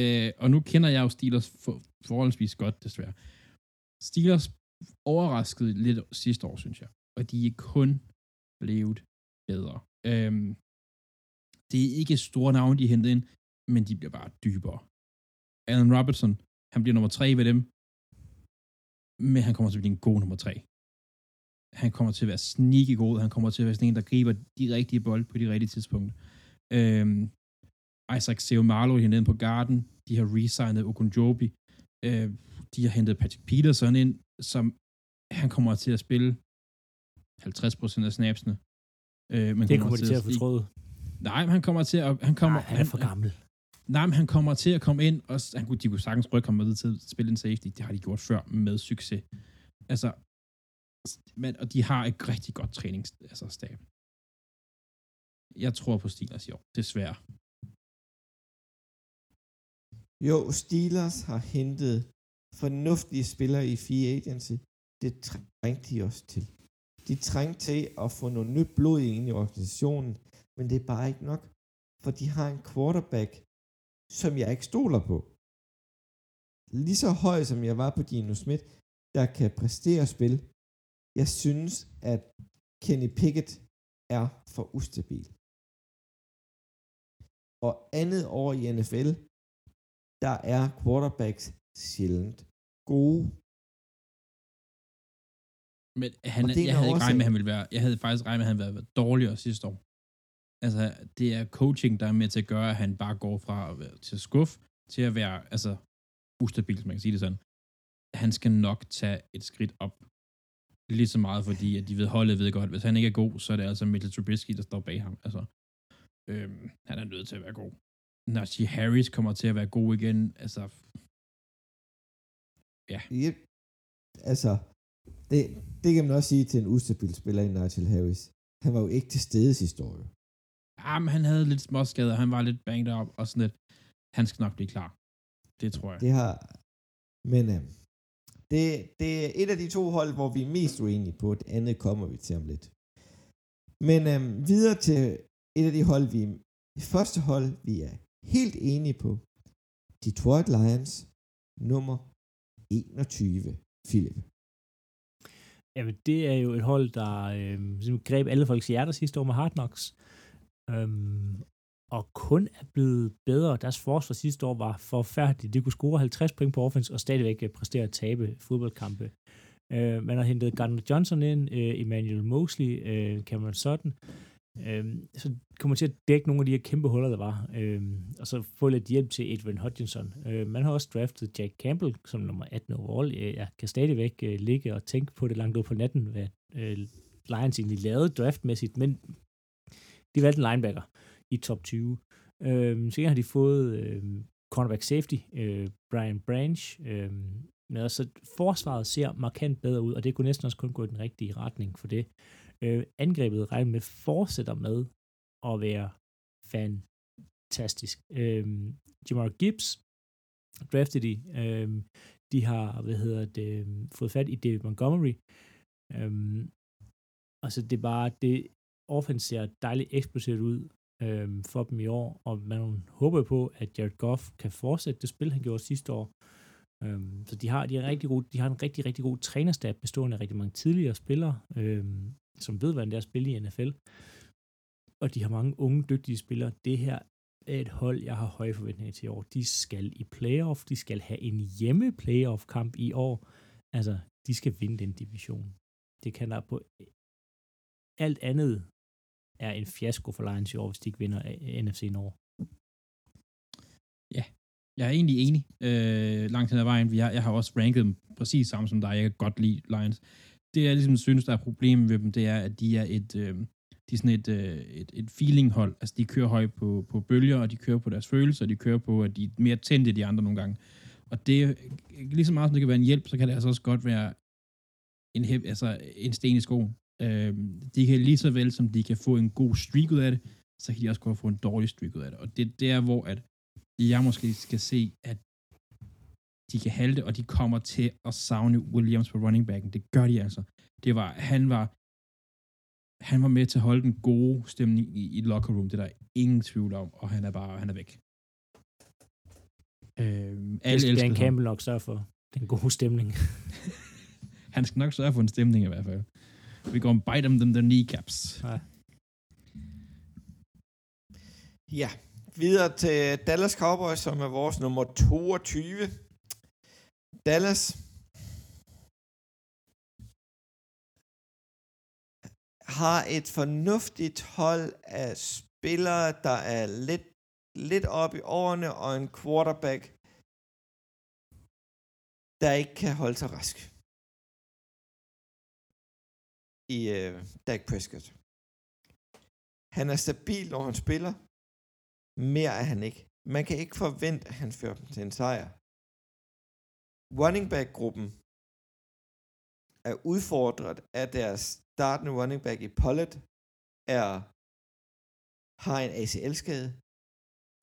Øh, og nu kender jeg jo Steelers for, forholdsvis godt, desværre. Steelers overraskede lidt sidste år, synes jeg. Og de er kun blevet bedre. Øhm, det er ikke store navne, de henter ind, men de bliver bare dybere. Allen Robertson, han bliver nummer tre ved dem, men han kommer til at blive en god nummer tre. Han kommer til at være sneaky god, han kommer til at være sådan en, der griber de rigtige bold på de rigtige tidspunkter. Øhm, Isaac Seumalo hernede på Garden, de har resignet Ogunjobi, øh, de har hentet Patrick Peterson ind, som han kommer til at spille 50% af snapsene. Øh, men det kommer de til at fortryde. Nej, men han kommer til at... Han, kommer, Nej, han er for gammel. Nej, men han kommer til at komme ind, og han kunne, de kunne sagtens rykke ham med til at spille en safety. Det har de gjort før med succes. Altså, men, og de har et rigtig godt træningsstab. Altså, stab. jeg tror på Steelers i år, desværre. Jo, Steelers har hentet fornuftige spillere i free agency. Det trængte de også til. De trængte til at få noget nyt blod ind i organisationen, men det er bare ikke nok, for de har en quarterback, som jeg ikke stoler på. Lige så høj som jeg var på Dino Smith, der kan præstere spil. Jeg synes, at Kenny Pickett er for ustabil. Og andet år i NFL, der er quarterbacks sjældent gode. Men han, jeg havde ikke regnet med, at han ville være, jeg havde faktisk regnet med, at han ville være dårligere sidste år. Altså, det er coaching, der er med til at gøre, at han bare går fra at være til skuff til at være, altså, ustabil, man kan sige det sådan. Han skal nok tage et skridt op. Lige så meget, fordi at de ved, holdet ved godt, hvis han ikke er god, så er det altså Mitchell Trubisky, der står bag ham. Altså, øhm, han er nødt til at være god. Najee Harris kommer til at være god igen. Altså, ja. Yep. Altså, det, det kan man også sige til en ustabil spiller i Nigel Harris. Han var jo ikke til stede sidste år. Ja, men han havde lidt småskader, han var lidt banged up og sådan lidt. Han skal nok blive klar. Det tror jeg. Det har... Men øh, det, det er et af de to hold, hvor vi er mest uenige på. Det andet kommer vi til om lidt. Men øhm, videre til et af de hold, vi det første hold, vi er helt enige på. Detroit Lions nummer 21, Philip. Jamen, det er jo et hold, der øh, greb alle folks hjerter sidste år med Hard Knocks. Øhm, og kun er blevet bedre. Deres forsvar sidste år var forfærdeligt. De kunne score 50 point på offense og stadigvæk øh, præstere at tabe fodboldkampe. Øh, man har hentet Gardner Johnson ind, øh, Emmanuel Mosley, øh, Cameron Sutton. Øh, så kommer til at dække nogle af de her kæmpe huller, der var. Øh, og så få lidt hjælp til Edwin Hutchinson. Øh, man har også draftet Jack Campbell som nummer 18 overall. Øh, jeg kan stadigvæk øh, ligge og tænke på det langt ud på natten, hvad øh, Lions egentlig lavede draftmæssigt, men de valgte en linebacker i top 20. Øhm, så har de fået øhm, cornerback safety, øh, Brian Branch, øhm, med, så altså, forsvaret ser markant bedre ud, og det kunne næsten også kun gå i den rigtige retning for det. Øh, angrebet regner med fortsætter med at være fantastisk. Øh, Jamar Gibbs drafted de. Øh, de har, hvad hedder det, øhm, fået fat i David Montgomery. Øh, altså det er bare, det, offense ser dejligt eksplosivt ud øhm, for dem i år, og man håber på, at Jared Goff kan fortsætte det spil, han gjorde sidste år. Øh, så de har, de, har rigtig god, de har en rigtig, rigtig god trænerstab, bestående af rigtig mange tidligere spillere, øh, som ved, hvordan det er at spille i NFL. Og de har mange unge, dygtige spillere. Det her er et hold, jeg har høje forventninger til i år. De skal i playoff, de skal have en hjemme playoff kamp i år. Altså, de skal vinde den division. Det kan der på alt andet er en fiasko for Lions i år, hvis de ikke vinder øh, NFC Nord. Ja, jeg er egentlig enig øh, langt hen ad vejen. Vi har, jeg har også ranket dem præcis samme som dig. Jeg kan godt lide Lions. Det jeg ligesom synes, der er problemet ved dem, det er, at de er et, øh, de er sådan et, øh, et, et feeling-hold. Altså, de kører højt på, på bølger, og de kører på deres følelser, og de kører på, at de er mere tændte end de andre nogle gange. Og det, lige så meget som det kan være en hjælp, så kan det altså også godt være en, altså en sten i skoen. Øh, de kan lige så vel, som de kan få en god streak ud af det, så kan de også godt få en dårlig streak ud af det. Og det, det er, hvor at jeg måske skal se, at de kan halte, og de kommer til at savne Williams på running backen. Det gør de altså. Det var, han var, han var med til at holde den gode stemning i, i locker room, det er der ingen tvivl om, og han er bare, han er væk. Det alle skal elsker Dan ham. Campbell nok sørge for. Den gode stemning. Han skal nok sørge for en stemning i hvert fald. Vi går and bite them, them the kneecaps. Ja. Ja, videre til Dallas Cowboys, som er vores nummer 22. Dallas har et fornuftigt hold af spillere, der er lidt, lidt op i årene, og en quarterback, der ikke kan holde sig rask. I øh, Dak Prescott. Han er stabil, når han spiller. Mere er han ikke. Man kan ikke forvente, at han fører dem til en sejr. Running back-gruppen er udfordret af deres startende running back i Pollard, er, har en ACL-skade.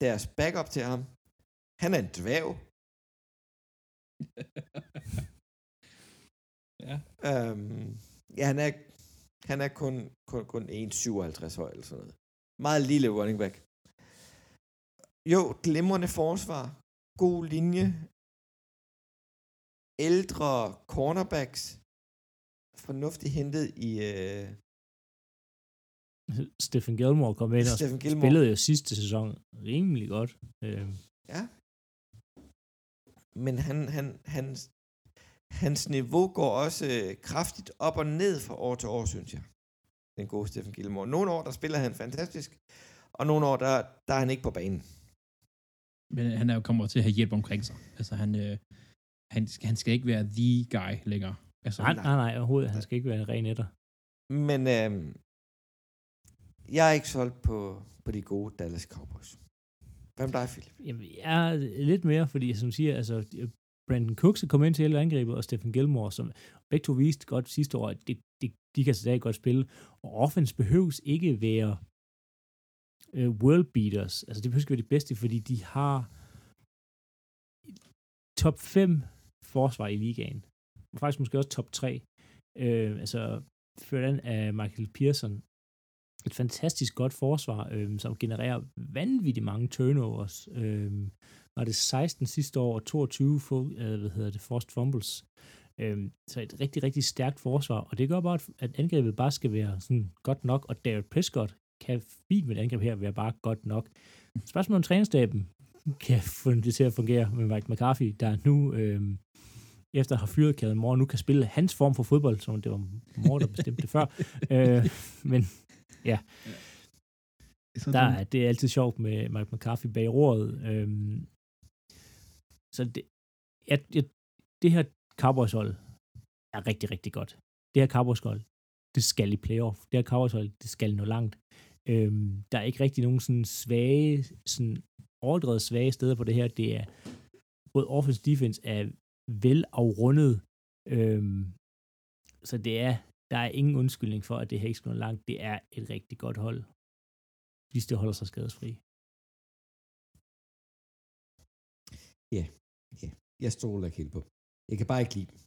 Deres backup til ham, han er en dværg. ja. Øhm, ja, han er, han er kun, kun, kun 1,57 høj eller sådan noget. Meget lille running back. Jo, glimrende forsvar. God linje. Ældre cornerbacks. Fornuftigt hentet i øh, Stephen Gilmore kom ind og Stephen Gilmore. spillede jo sidste sæson rimelig godt. Øh, Ja. Men han, han, hans, hans niveau går også øh, kraftigt op og ned fra år til år, synes jeg. Den gode Stephen Gilmore. Nogle år, der spiller han fantastisk, og nogle år, der, der er han ikke på banen. Men han er jo kommer til at have hjælp omkring sig. Altså, han, øh, han, skal- han skal ikke være the guy længere. Altså, nej, nej, nej, overhovedet. Han skal ikke være en ren etter. Men øh, jeg er ikke solgt på, på de gode Dallas Cowboys. Hvad med dig, Philip? Jamen, jeg er lidt mere, fordi som siger, altså, Brandon Cooks er kommet ind til hele angrebet, og Stephen Gilmore, som begge to viste godt sidste år, at det, det, de kan stadig godt spille. Og offense behøves ikke være øh, world beaters. Altså, det behøver ikke være det bedste, fordi de har top 5 forsvar i ligaen. Og faktisk måske også top 3. Øh, altså, ført an af Michael Pearson. Et fantastisk godt forsvar, øh, som genererer vanvittigt mange turnovers. Øh, var det 16 sidste år, og 22 få, øh, hvad hedder det, forced fumbles. Øhm, så et rigtig, rigtig stærkt forsvar, og det gør bare, at- angrebet bare skal være sådan godt nok, og David Prescott kan fint med et angreb her være bare godt nok. Spørgsmålet om trænerstaben kan få det til at fungere med Mike McCarthy, der nu, øhm, efter at have fyret Kevin Moore, nu kan spille hans form for fodbold, som det var Moore, der bestemte det før. Øh, men ja, der er, det er altid sjovt med Mike McCarthy bag roret. Øhm, så det, jeg, jeg, det her Cowboys-hold er rigtig, rigtig godt. Det her Cowboys-hold, det skal i playoff. Det her Cowboys-hold, det skal nå langt. Øhm, der er ikke rigtig nogen sådan svage, sådan overdrevet svage steder på det her. Det er både offense og defense er vel afrundet. Øhm, så det er, der er ingen undskyldning for, at det her ikke skal nå langt. Det er et rigtig godt hold hvis det holder sig skadesfri. Ja, jeg stoler ikke helt på. Jeg kan bare ikke lide dem.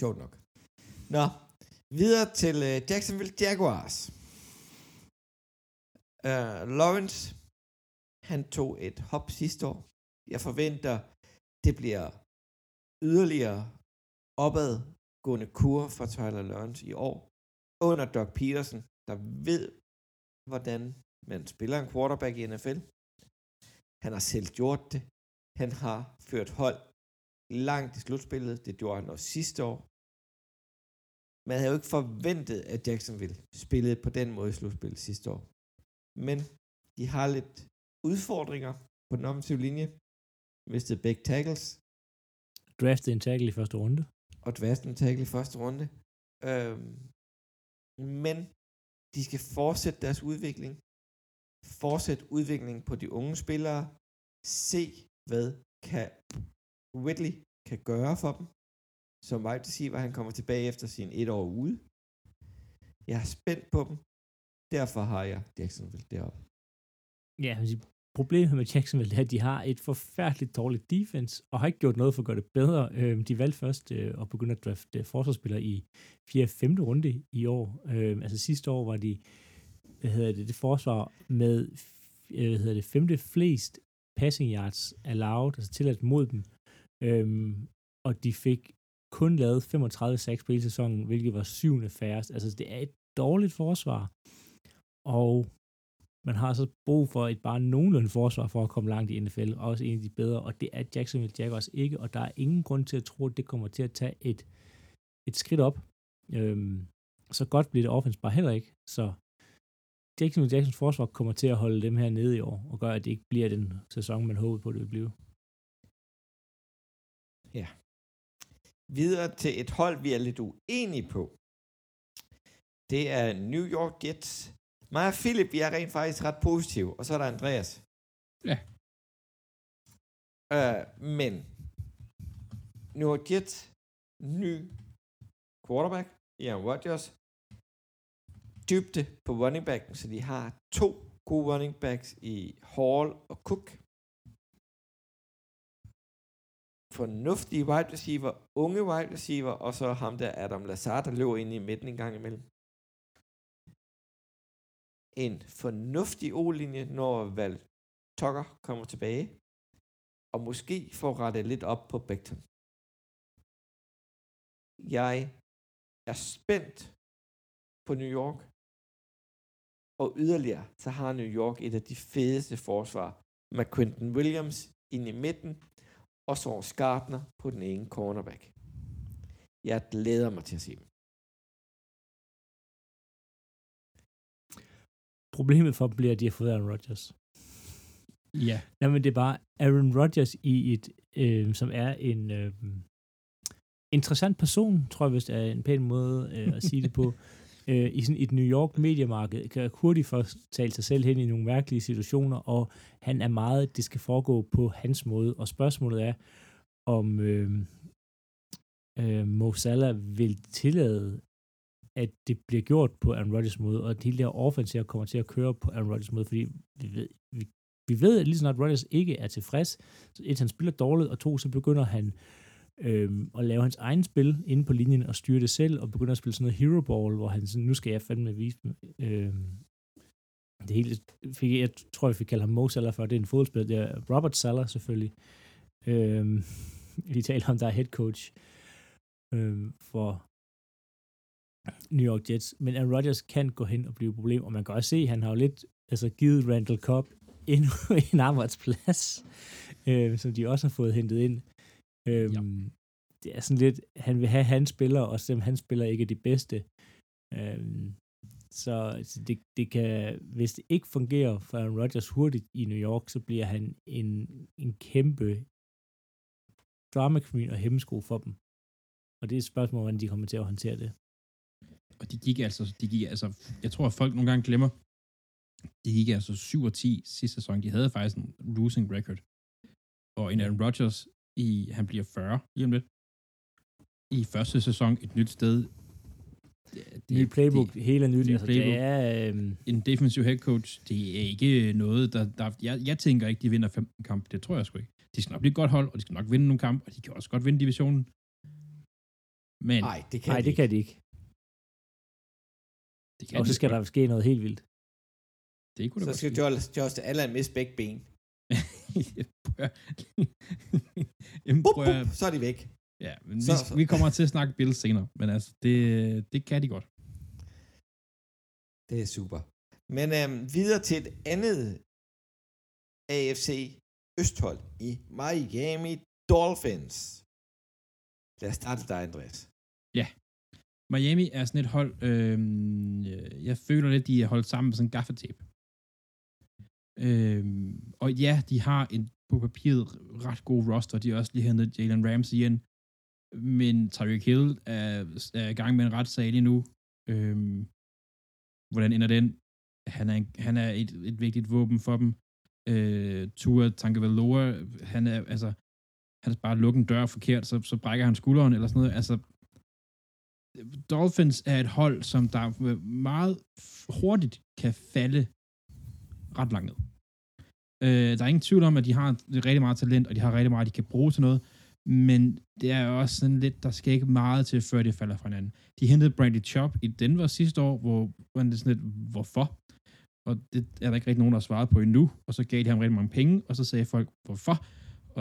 Sjovt nok. Nå, videre til uh, Jacksonville Jaguars. Uh, Lawrence, han tog et hop sidste år. Jeg forventer, det bliver yderligere opadgående kur for Tyler Lawrence i år. Under Doug Peterson, der ved, hvordan man spiller en quarterback i NFL. Han har selv gjort det. Han har ført hold langt i slutspillet. Det gjorde han også sidste år. Man havde jo ikke forventet, at Jacksonville spillede på den måde i slutspillet sidste år. Men de har lidt udfordringer på den offensive linje. Mistede begge tackles Draftet en tackle i første runde. og draftet en tackle i første runde. Øhm, men de skal fortsætte deres udvikling. Fortsætte udviklingen på de unge spillere. Se, hvad kan Whitley kan gøre for dem. Som wide receiver, han kommer tilbage efter sin et år ude. Jeg er spændt på dem. Derfor har jeg Jacksonville deroppe. Ja, jeg problemet med Jacksonville er, at de har et forfærdeligt dårligt defense, og har ikke gjort noget for at gøre det bedre. Øhm, de valgte først øh, at begynde at drafte øh, forsvarsspillere i 4. og 5. runde i år. Øhm, altså sidste år var de, hvad hedder det, det forsvar med, øh, hvad hedder det, femte flest passing yards allowed, altså tilladt mod dem. Øhm, og de fik kun lavet 35 sacks på hele sæsonen, hvilket var syvende færrest. Altså det er et dårligt forsvar. Og man har så brug for et bare nogenlunde forsvar for at komme langt i NFL, og også en af de bedre, og det er Jacksonville Jaguars ikke, og der er ingen grund til at tro, at det kommer til at tage et, et skridt op. Øhm, så godt bliver det offense bare heller ikke, så Jacksonville Jacksons forsvar kommer til at holde dem her nede i år, og gøre, at det ikke bliver den sæson, man håbede på, det ville blive. Ja. Videre til et hold, vi er lidt uenige på. Det er New York Jets, mig og Philip, vi er rent faktisk ret positive, og så er der Andreas. Ja. Uh, men nu har Jets ny quarterback, Ian Rodgers, dybde på running backen, så de har to gode running backs i Hall og Cook. Fornuftige wide receiver, unge wide receiver, og så ham der Adam Lazar, der løber ind i midten en gang imellem en fornuftig O-linje, når Val Tucker kommer tilbage, og måske får rettet lidt op på Becton. Jeg er spændt på New York, og yderligere, så har New York et af de fedeste forsvar med Quentin Williams ind i midten, og så Gardner på den ene cornerback. Jeg glæder mig til at se dem. problemet for dem bliver, at de har fået Aaron Rodgers. Ja. Jamen, det er bare Aaron Rodgers i et, øh, som er en øh, interessant person, tror jeg, hvis det er en pæn måde øh, at sige det på, øh, i sådan et New York mediemarked, kan hurtigt tale sig selv hen i nogle mærkelige situationer, og han er meget, det skal foregå på hans måde, og spørgsmålet er, om øh, øh, Mo Salah vil tillade, at det bliver gjort på Aaron Rodgers måde, og at hele det her offense her kommer til at køre på Aaron Rodgers måde, fordi vi ved, vi, vi ved at lige snart Rodgers ikke er tilfreds, så et, han spiller dårligt, og to, så begynder han øhm, og lave hans egen spil inde på linjen og styre det selv, og begynder at spille sådan noget hero ball, hvor han sådan, nu skal jeg fandme vise dem. Øhm, det hele, fik, jeg tror, jeg fik kaldt ham Mo Salah for, det er en fodboldspiller, det er Robert Salah selvfølgelig. Øhm, vi taler om, der er head coach øhm, for New York Jets, men Aaron Rodgers kan gå hen og blive et problem, og man kan også se, han har jo lidt altså, givet Randall Cobb endnu en arbejdsplads, øh, som de også har fået hentet ind. Øh, ja. Det er sådan lidt, han vil have hans spillere, og selvom hans spillere ikke er de bedste. Øh, så det, det kan, hvis det ikke fungerer for Aaron Rodgers hurtigt i New York, så bliver han en, en kæmpe drama queen og hemmesko for dem. Og det er et spørgsmål, hvordan de kommer til at håndtere det og de gik altså, de gik altså, jeg tror, at folk nogle gange glemmer, de gik altså 7 og 10 sidste sæson. De havde faktisk en losing record. Og en Aaron Rodgers, i, han bliver 40 lige om lidt. I første sæson et nyt sted. Det, det, ny playbook, det, hele nyt. Altså, playbook. Det er, øhm... En defensive head coach, det er ikke noget, der... der jeg, jeg tænker ikke, de vinder 15 kampe. Det tror jeg sgu ikke. De skal nok blive et godt hold, og de skal nok vinde nogle kampe, og de kan også godt vinde divisionen. Men, Nej, det kan, Ej, de, det kan de ikke. Det kan og så skal der ske noget helt vildt. Det kunne så skal Josh, Josh Allen miste begge ben. Jamen, bup, bup, så er de væk. Ja, men så, vi, så. vi kommer til at snakke Bills senere, men altså, det, det kan de godt. Det er super. Men øhm, videre til et andet AFC Østhold i Miami Dolphins. Lad os starte dig, Andreas. Ja, Miami er sådan et hold, øh, jeg føler lidt, de er holdt sammen med sådan en gaffetape. Øh, og ja, de har en på papiret ret god roster. De har også lige hentet Jalen Ramsey ind. Men Tyreek Hill er, er i gang med en retssag lige nu. Øhm, hvordan ender den? Han er, en, han er et, et vigtigt våben for dem. Øh, Tua Tagovailoa, han er, altså, han er bare lukket en dør forkert, så, så brækker han skulderen eller sådan noget. Altså, Dolphins er et hold, som der meget hurtigt kan falde ret langt ned. Øh, der er ingen tvivl om, at de har rigtig meget talent, og de har rigtig meget, de kan bruge til noget. Men det er også sådan lidt, der skal ikke meget til, før det falder fra hinanden. De hentede Brandy Chop i Denver sidste år, hvor man det sådan lidt, hvorfor? Og det er der ikke rigtig nogen, der har svaret på endnu. Og så gav de ham rigtig mange penge, og så sagde folk, hvorfor?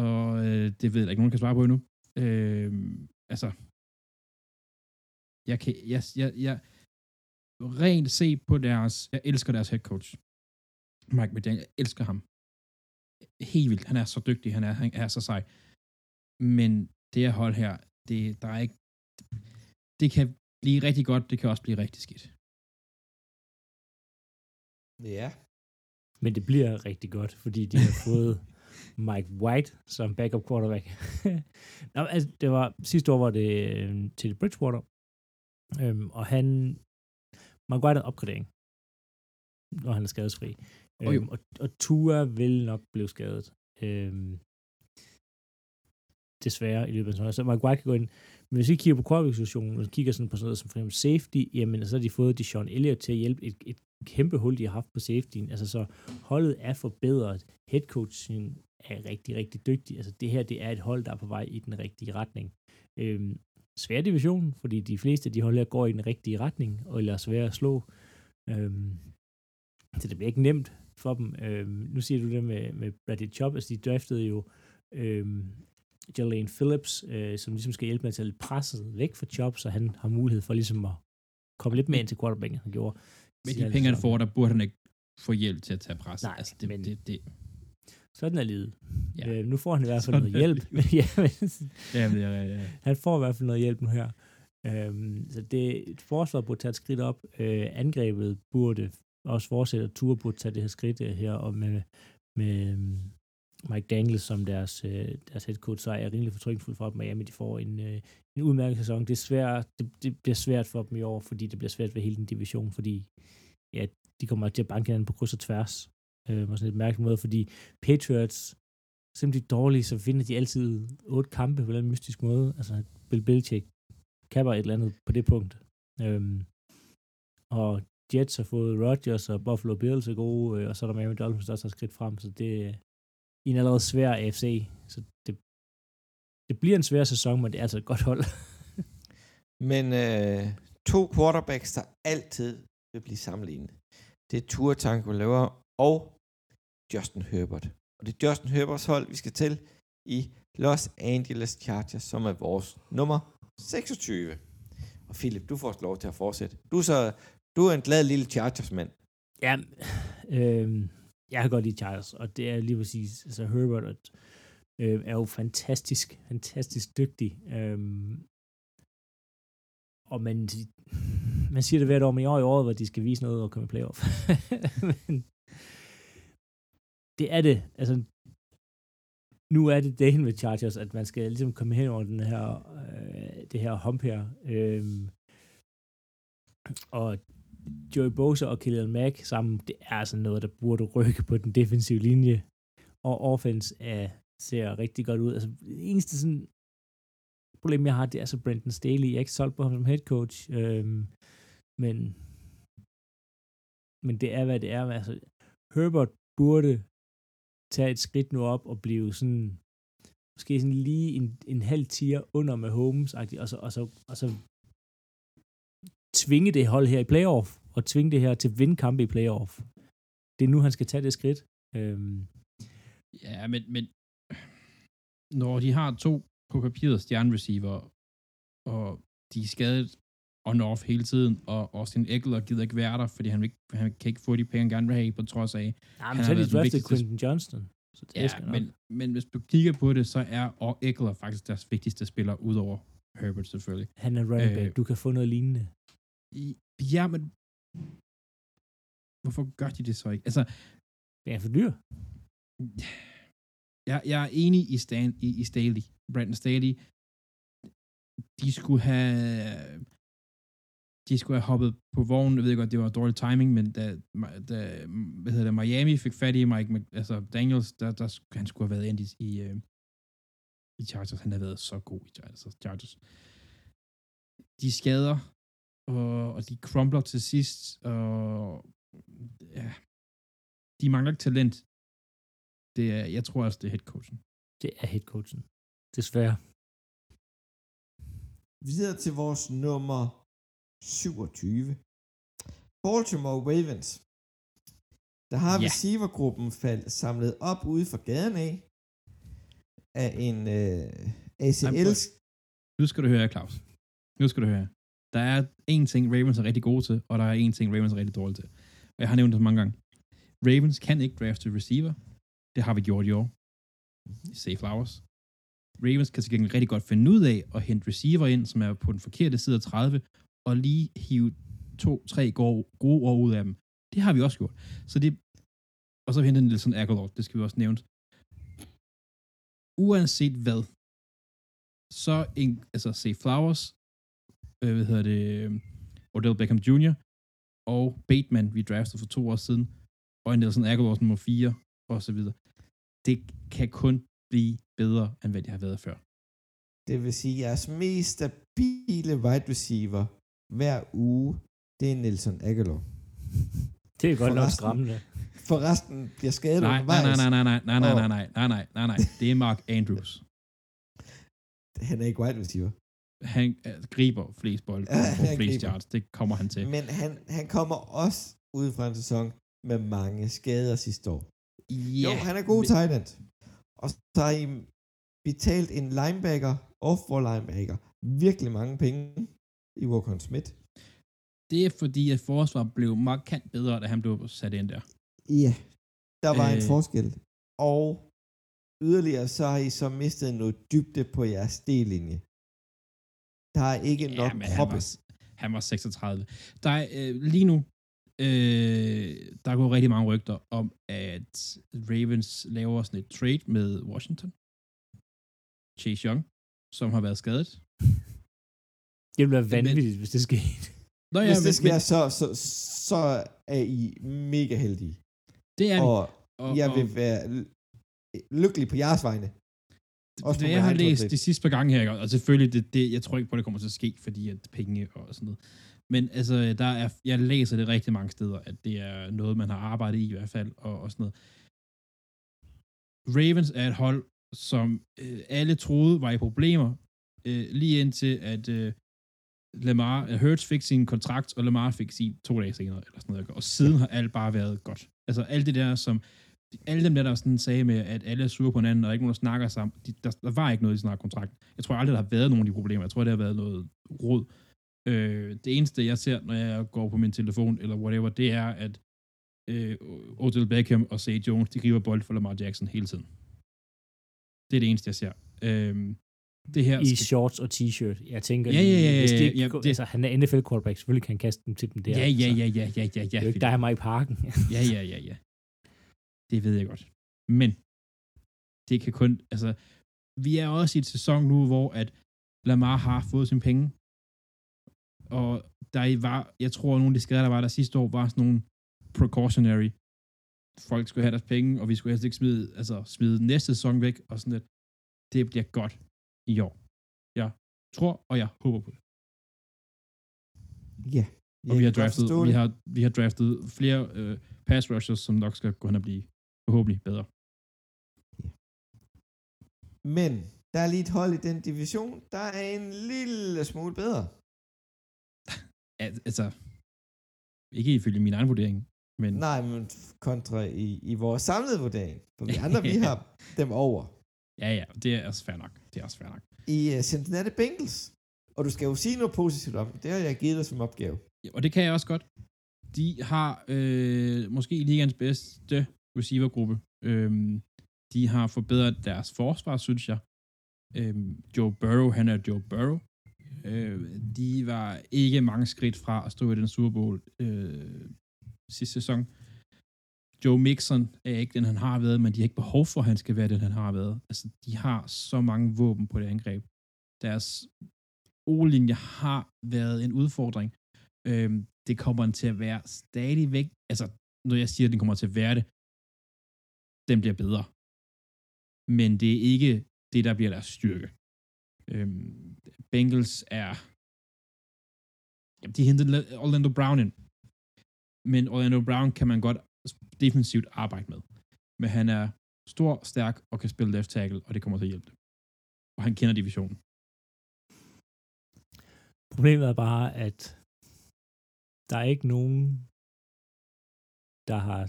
Og øh, det ved jeg ikke, nogen kan svare på endnu. Øh, altså, jeg kan, jeg, jeg, jeg, rent se på deres, jeg elsker deres head coach. Mike McDaniel, jeg elsker ham. Helt vildt, han er så dygtig, han er, han er så sej. Men det her hold her, det, der er ikke, det kan blive rigtig godt, det kan også blive rigtig skidt. Ja. Men det bliver rigtig godt, fordi de har fået Mike White som backup quarterback. Nå, altså, det var, sidste år var det øh, til Bridgewater, øhm, og han, Mike White er en opgradering, når han er skadesfri. Oh, øhm, og, og Tua vil nok blive skadet. Øhm, desværre i løbet af sæsonen. Så Mike White kan gå ind. Men hvis vi kigger på quarterback-situationen, og kigger sådan på sådan noget som for eksempel safety, jamen så har de fået Deshaun Elliott til at hjælpe et, et kæmpe hul, de har haft på safetyen. Altså så holdet er forbedret. Headcoachen er rigtig, rigtig dygtig. Altså det her, det er et hold, der er på vej i den rigtige retning. Øhm, svær division, fordi de fleste af de hold her går i den rigtige retning, og eller svære at slå. Øhm, så det bliver ikke nemt for dem. Øhm, nu siger du det med, med Bradley Chop, altså de draftede jo øhm, Jalen Phillips, øh, som ligesom skal hjælpe med at tage lidt presset væk fra Chop, så han har mulighed for ligesom at komme lidt mere ind til quarterbacken, han gjorde. Med de penge, han får, der burde han ikke få hjælp til at tage pres. Nej, altså, det, men- det, det, Sådan er livet. Ja. Øh, nu får han i hvert fald Sådan noget hjælp. ja, men, ja, det er, ja. han får i hvert fald noget hjælp nu her. Øhm, så det, et forsvar burde tage et skridt op. Øh, angrebet burde også fortsætte, og Tour burde tage det her skridt øh, her, og med, med øhm, Mike Daniels som deres, øh, deres head coach, så er jeg rimelig fortrykningsfuld for, at Miami de får en, øh, en udmærket sæson. Det, er svært, det, det bliver svært for dem i år, fordi det bliver svært ved hele den division, fordi ja, de kommer til at banke hinanden på kryds og tværs. Øh, på sådan et mærkeligt måde, fordi Patriots simpelthen dårlige, så vinder de altid otte kampe på en mystisk måde. Altså, Bill Belichick kapper et eller andet på det punkt. Øhm, og Jets har fået Rodgers og Buffalo Bills er gode, øh, og så er der Miami Dolphins, der også har skridt frem, så det øh, er en allerede svær AFC, så det, det bliver en svær sæson, men det er altså et godt hold. Men øh, to quarterbacks, der altid vil blive sammenlignet. Det er Tua Tagovailoa og Justin Herbert. Og det er Justin Herberts hold, vi skal til i Los Angeles Chargers, som er vores nummer 26. Og Philip, du får lov til at fortsætte. Du er, så, du er en glad lille Chargers-mand. Ja, øh, jeg kan godt lide Chargers, og det er lige præcis, altså Herbert øh, er jo fantastisk, fantastisk dygtig. Øh, og man, man siger det hvert år, men i år i året, hvor de skal vise noget og komme i playoff. men det er det. Altså, nu er det dagen med Chargers, at man skal ligesom komme hen over den her, øh, det her hump her. Øh, og Joey Bosa og Khalil Mack sammen, det er altså noget, der burde rykke på den defensive linje. Og offense er, ser rigtig godt ud. Altså, det eneste sådan problem, jeg har, det er så Brendan Staley. Jeg er ikke solgt på ham som head coach, øhm, men, men det er, hvad det er. Altså, Herbert burde tage et skridt nu op og blive sådan, måske sådan lige en, en halv tier under med Holmes, og så, og, så, og så tvinge det hold her i playoff, og tvinge det her til at vinde kampe i playoff. Det er nu, han skal tage det skridt. Øhm, Ja, men, men når de har to på papiret stjernereceiver, og de er skadet on-off hele tiden, og Austin Eckler gider ikke være der, fordi han, ikke, han kan ikke få de penge, han gerne vil have, på trods af. nej, men har så er de draftet Quentin Johnston. Så det Ja, men, men hvis du kigger på det, så er og Eckler faktisk deres vigtigste spiller, udover Herbert selvfølgelig. Han er running back. Øh, Du kan få noget lignende. Ja, men hvorfor gør de det så ikke? Altså, Det er for dyr. jeg, jeg er enig i, Stan, i, i Staley, Brandon Staley. De skulle have de skulle have hoppet på vognen. Jeg ved godt, det var dårlig timing, men da, da hvad hedder det, Miami fik fat i Mike, altså Daniels, der, der, han skulle have været ind i, i, øh, i Chargers. Han har været så god i Chargers. Chargers. De skader, og, og de crumbler til sidst, og ja, de mangler ikke talent. det er, jeg tror også, det er headcoachen. Det er headcoachen. Desværre. Videre til vores nummer 27. Baltimore Ravens. Der har Ja. receivergruppen faldt samlet op ude for gaden af, af en øh, ACL. Nu skal du høre, Claus. Nu skal du høre. Der er én ting, Ravens er rigtig gode til, og der er én ting, Ravens er rigtig dårlige til. Og jeg har nævnt det så mange gange. Ravens kan ikke drafte receiver. Det har vi gjort i år. Safe Flowers. Ravens kan til gengæld rigtig godt finde ud af at hente receiver ind, som er på den forkerte side af 30, og lige hive to-tre gode, gode år ud af dem. Det har vi også gjort. Så det, og så har vi hentet Nelson Aguilar, det skal vi også nævne. Uanset hvad, så en, altså se Flowers, øh, hvad hedder det, øh, Odell Beckham Jr., og Bateman, vi draftede for to år siden, og en Nelson Aguilar nummer 4, og så videre. Det kan kun blive bedre, end hvad de har været før. Det vil sige, jeres mest stabile wide receiver hver uge, det er Nelson Aguilar. Det er godt nok Forresten- skræmmende. For resten bliver skadet Nej, nej, undervejs. nej, nej, nej, nej, nej, nej, nej, nej, nej, nej, nej. Det er Mark Andrews. Han er ikke wide receiver. Han øh, griber flest bolde Ja, og får flest griber. yards. Det kommer han til. Men han, han kommer også ud fra en sæson med mange skader sidste år. Ja, Jo, han er god men- tight end. Og så har I betalt en linebacker, off-ball linebacker, virkelig mange penge i Walker Smith. Det er fordi, at forsvar blev markant bedre, da han blev sat ind der. Ja, der var øh, en forskel. Og yderligere så har I så mistet noget dybde på jeres D-linje. Der er ikke nok men han kroppe. var, han var 36. Der er, øh, lige nu, øh, der går rigtig mange rygter om, at Ravens laver sådan et trade med Washington. Chase Young, som har været skadet. Det ville være vanvittigt, hvis det skete. Nå, Hvis det men- sker, men så, så, så er I mega heldige. det er. Og Og, jeg og, vil være ly- lykkelig på jeres vegne. Også det, jeg har læst trade. de sidste par gange her, og selvfølgelig, det, det, jeg tror ikke på, det kommer til at ske, fordi at penge og sådan noget. Men altså, der er, jeg læser det rigtig mange steder, at det er noget, man har arbejdet i i hvert fald, og, og sådan noget. Ravens er et hold, som øh, alle troede var i problemer, øh, lige indtil at øh, Lamar, uh, Hurts fik sin kontrakt, og Lamar fik sin to dage senere, eller sådan noget. Og siden har alt bare været godt. Altså alt det der, som alle dem der, der sådan sagde med, at alle er sure på hinanden, og ikke nogen, der snakker sammen, de, der, der var ikke noget i en kontrakt. Jeg tror aldrig, der har været nogen af de problemer. Jeg tror, det har været noget råd. Øh, det eneste, jeg ser, når jeg går på min telefon, eller whatever, det er, at øh, Odell Beckham og Say Jones, de griber bold for Lamar Jackson hele tiden. Det er det eneste, jeg ser. Øh, det her I shorts og t-shirt. Jeg tænker, Ja, ja, ja, hvis ja, de, ja, ikke ja, det- altså, han er NFL quarterback, selvfølgelig kan han kaste dem til dem der. Ja, ja, altså. ja, ja, ja, ja, ja. Det er jo ikke dig og mig i parken. Ja, ja, ja, ja. Det ved jeg godt. Men det kan kun, altså, vi er også i et sæson nu, hvor at Lamar har fået sine penge, og der var, jeg tror, at nogle af de skader, der var der sidste år, var sådan nogle precautionary. Folk skulle have deres penge, og vi skulle helst ikke smide, altså, smide næste sæson væk, og sådan lidt. Det bliver godt i år. Jeg tror, og jeg håber på det. Ja. Og vi har, draftet, vi, har, vi har draftet flere øh, pass rushers, som nok skal gå hen og blive forhåbentlig bedre. Men der er lige et hold i den division, der er en lille smule bedre. Al- Altså, ikke ifølge min egen vurdering, men Nej, men kontra i, i vores samlede vurdering. For vi andre, vi har dem over. ja, ja, det er også fair nok. Det er også fair nok. I uh, Cincinnati Bengals. Og du skal jo sige noget positivt om det. Det har jeg givet dig som opgave. Ja, og det kan jeg også godt. De har øh, måske ligands bedste receivergruppe. Øhm, de har forbedret deres forsvar, synes jeg. Øhm, Joe Burrow, han er Joe Burrow. Øh, de var ikke mange skridt fra at stå i den Super Bowl øh, sidste sæson. Joe Mixon er ikke den, han har været, men de har ikke behov for, at han skal være den, han har været. Altså, de har så mange våben på det angreb. Deres O-linje har været en udfordring. Øhm, det kommer den til at være stadigvæk. Altså, når jeg siger, at den kommer til at være det, den bliver bedre. Men det er ikke det, der bliver deres styrke. Øhm, Bengals er... Jamen, de hentede Orlando Brown ind. Men Orlando Brown kan man godt defensivt arbejde med. Men han er Stor, stærk og kan spille left tackle, og det kommer til at hjælpe dem. Og han kender divisionen. Problemet er bare, at der er ikke nogen, der har...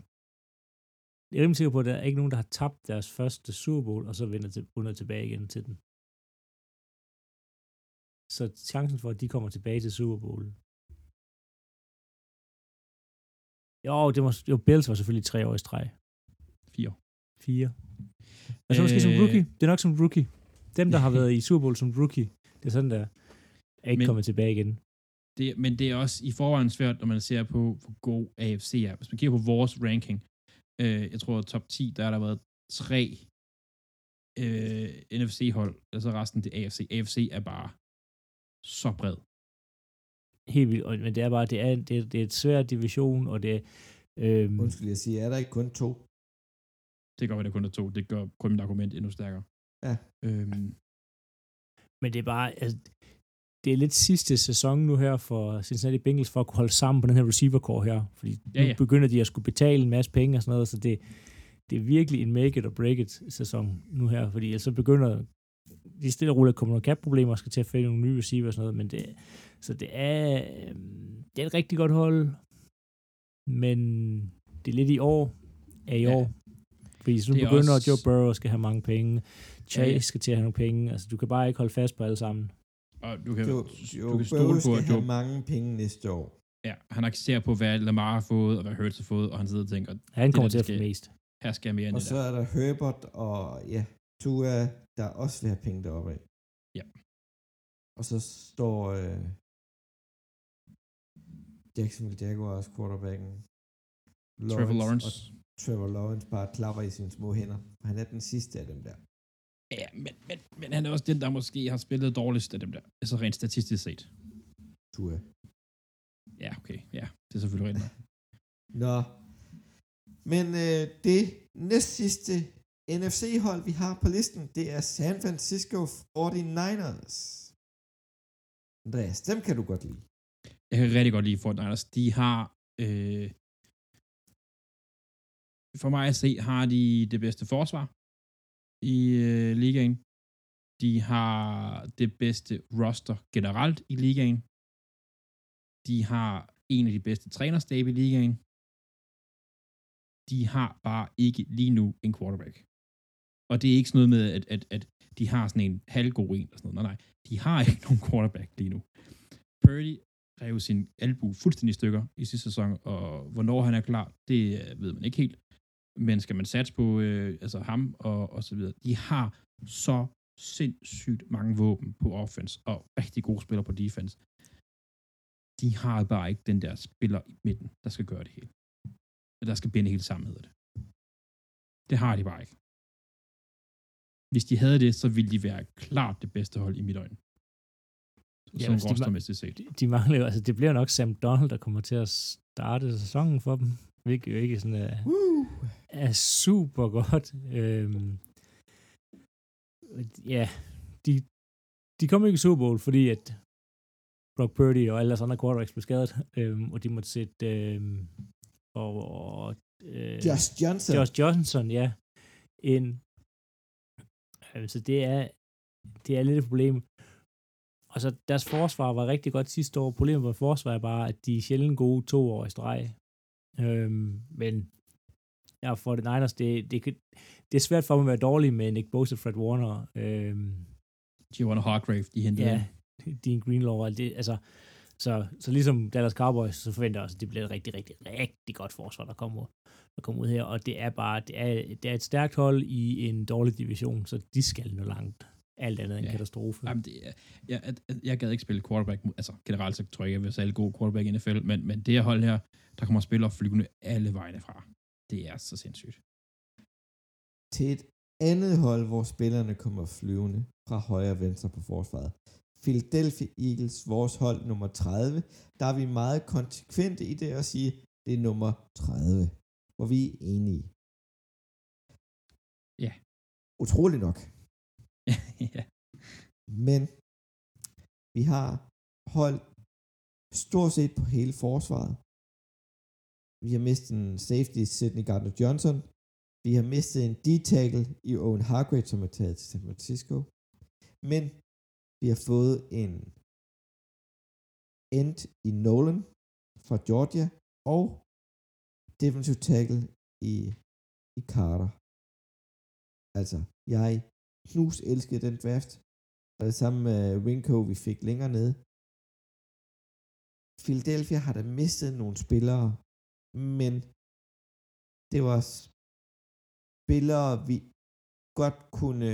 Jeg er rimelig sikker på, at der er ikke nogen, der har tabt deres første Super Bowl, og så vender til, vundet tilbage igen til den. Så chancen for, at de kommer tilbage til Super Bowl. Jo, det må, jo, Bills var selvfølgelig tre år i streg. Fire. Fire. Og så måske øh, som Øh. rookie. Det er nok som rookie. Dem, der har været i Super Bowl som rookie, det er sådan der, er ikke Men- kommet tilbage igen. Det, men det er også i forvejen svært, når man ser på, hvor god AFC er. Hvis man kigger på vores ranking, øh, jeg tror top 10, der har der været tre øh, NFC-hold, altså resten det AFC. AFC er bare så bred. Helt vildt. Og- Men det er bare, det er, det er, det er et svært division, og det øhm, Undskyld, jeg siger, er der ikke kun to? Det gør, at der kun er to. Det gør kun mit argument endnu stærkere. Ja. Øhm, men det er bare, altså, det er lidt sidste sæson nu her for Cincinnati Bengals for at kunne holde sammen på den her receiver her, fordi Ja, ja, nu begynder de at skulle betale en masse penge og sådan noget, så det, det er virkelig en make it or break it sæson nu her, fordi så begynder de stille og roligt at komme nogle cap-problemer og skal til at finde nogle nye receiver og sådan noget, men det, så det er, øhm, det er et rigtig godt hold, men det er lidt i år, er i Ja. år, fordi så nu er begynder også- Joe Burrow skal have mange penge, Chase Ja, ja. skal til at have nogle penge, altså du kan bare ikke holde fast på alle sammen. Og du kan, Jo, du jo kan stole Burrow på, skal at have Joe, mange penge næste år. ja, han accepterer på, hvad Lamar har fået, og hvad Hurts har fået, og han sidder og tænker, Han kommer til det at få mest. her skal jeg mere end Og det så der. er der Herbert og ja, Tua, der også vil have penge deroppe af. Ja. Og så står øh, Jacksonville Jaguars quarterbacken Trevor Lawrence. Og Trevor Lawrence bare klapper i sine små hænder. Han er den sidste af dem der. Ja, men, men, men han er også den, der måske har spillet dårligst af dem der. Altså rent statistisk set. Tua. Ja, okay. Ja, det er selvfølgelig rigtigt. Nå. Men øh, det næst sidste NFC-hold, vi har på listen, det er San Francisco 49ers. Andreas, dem kan du godt lide. Jeg kan rigtig godt lide Fort Niners. De har... Øh, for mig at se, har de det bedste forsvar i øh, ligaen. De har det bedste roster generelt i ligaen. De har en af de bedste trænerstab i ligaen. De har bare ikke lige nu en quarterback. Og det er ikke sådan noget med, at, at, at de har sådan en halvgod en. Eller sådan noget. Nej, nej. De har ikke nogen quarterback lige nu. Purdy rev sin albu fuldstændig i stykker i sidste sæson, og hvornår han er klar, det øh, ved man ikke helt. Men skal man satse på øh, altså ham og, og så videre, de har så sindssygt mange våben på offense, og rigtig gode spillere på defense. De har bare ikke den der spiller i midten, der skal gøre det hele. Der skal binde helt sammen, hedder det. Det har de bare ikke. Hvis de havde det, så ville de være klart det bedste hold i mit øjne. Ja, som rostermæssigt set. De, de mangler jo, altså det bliver nok Sam Donald, der kommer til at starte sæsonen for dem, hvilket jo ikke sådan er, Woo! er super godt. Øhm, ja, de, de kom ikke i Super Bowl, fordi at Brock Purdy og alle deres andre quarterbacks blev skadet, øhm, og de måtte sætte øhm, og, og øh, Josh Johnson. Josh Johnson, ja, ind. Altså det er, det er lidt et problem. Og så deres forsvar var rigtig godt sidste år. Problemet med forsvar er bare, at de er sjældent gode to år i streg. Øhm, men ja, for det Niners, det, det, det er svært for dem at være dårlige med Nick Bosa Fred Warner. Øhm, Giovanna Hargrave, de hentede ja. Dean Greenlaw og alt det. Altså, så, så ligesom Dallas Cowboys, så forventer jeg også, at det bliver et rigtig, rigtig, rigtig godt forsvar, der kommer, der kommer ud her. Og det er bare, det er, det er et stærkt hold i en dårlig division, så de skal nå langt. Alt andet end Ja. katastrofe. Jamen, det er, jeg, jeg, jeg gad ikke spille quarterback, altså generelt så tror jeg ikke, jeg vil sælge god quarterback i NFL, men, men det her hold her, der kommer spillere flyvende alle vegne fra. Det er så sindssygt. til et andet hold, hvor spillerne kommer flyvende fra højre og venstre på forsvaret. Philadelphia Eagles, vores hold nummer 30, der er vi meget konsekvente i det at sige, det er nummer 30, hvor vi er enige. Ja. Utroligt nok. ja. Men vi har hold stort set på hele forsvaret. Vi har mistet en safety, Sidney Gardner Johnson. Vi har mistet en D-tackle i Owen Hargrave, som er taget til San Francisco. Men vi har fået en end i Nolan fra Georgia, og defensive tackle i, i Carter. Altså, jeg knus elskede den draft, og det samme med Winko, vi fik længere ned. Philadelphia har da mistet nogle spillere, men det var spillere, vi godt kunne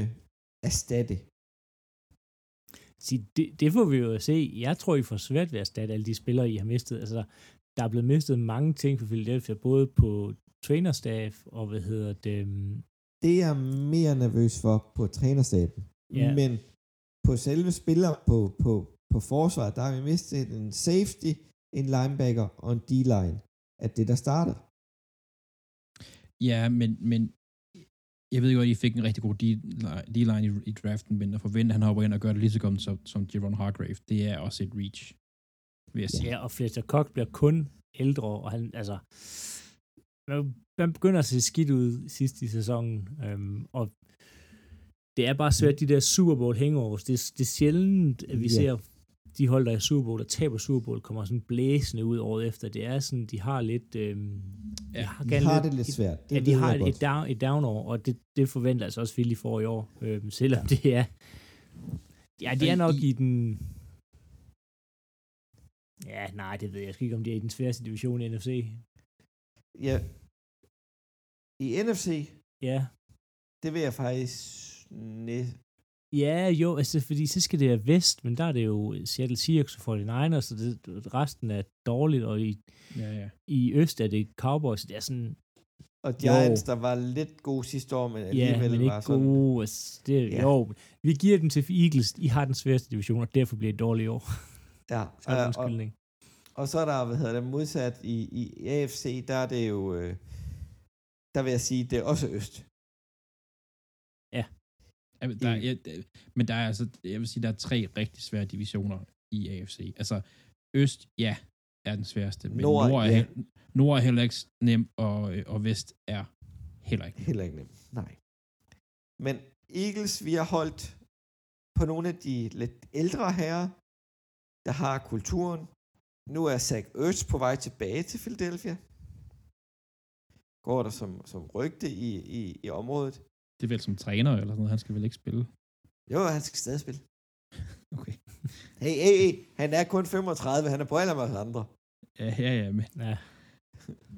erstatte. Sig, det, det får vi jo at se. Jeg tror, I får svært ved at erstatte alle de spillere, I har mistet. Altså, der er blevet mistet mange ting for Philadelphia, både på trainerstaff og hvad hedder det... Øhm, det er jeg mere nervøs for på trænerstaben. Ja. Men på selve spillere på, på, på forsvaret, der har vi mistet en safety, en linebacker og en D-line. At det, der starter. Ja, men, men jeg ved godt, at I fik en rigtig god D-line i, i draften, men at forvente, at han hopper ind og gør det lige så godt som, som Javon Hargrave, det er også et reach, vil jeg sige. Ja, og Fletcher Cox bliver kun ældre, og han, altså, man, begynder at se skidt ud sidst i sæsonen, øhm, og det er bare svært, de der Super Bowl hangovers, det, det er sjældent, at vi Ja. ser de hold, der er Super Bowl, der taber Super Bowl, kommer sådan blæsende ud året efter. Det er sådan, de har lidt... Ja, de har, De har det lidt svært. Det ja, de har jeg et, godt. et, down, et down-år, og det, det forventer altså også Philly for i år, øhm, selvom det er... Ja, det er Men nok i- i den... Ja, nej, det ved jeg sgu ikke, om det er i den sværeste division i NFC. Ja. I NFC, Ja, det vil jeg faktisk... Næ- ja jo, altså fordi så skal det være vest, men der er det jo Seattle Seahawks og 49ers, så det, resten er dårligt, og i, Ja, ja. i øst er det Cowboys, det er sådan, og Giants, der var lidt gode sidste år, men ja, alligevel men var ikke sådan... gode. Altså, det, Ja. ja. Jo, vi giver den til Eagles, I har den sværeste division, og derfor bliver det dårligt i år. Ja, øh, og. Og så er der, hvad hedder det, modsat i, i AFC, der er det jo... Øh, der vil jeg sige, det er også øst. Ja, men Der, er- der- men der er altså, jeg vil sige, der er tre rigtig svære divisioner i AFC. Altså, Øst, ja, er den sværeste, men Nord, Nord, er, ja. Nord er heller ikke nem, og, øh, og Vest er heller ikke nem. Heller ikke nemt. Nej. Men Eagles, vi har holdt på nogle af de lidt ældre herrer, der har kulturen. Nu er Zach Ertz på vej tilbage til Philadelphia. Går der som, som rygte i, i, i området. Det er vel som træner eller sådan noget, han skal vel ikke spille. Jo, han skal stadig spille. Okay. Hey, hey, hey, han er kun 35, han er på alder med os andre. Ja, ja, ja, men Ja,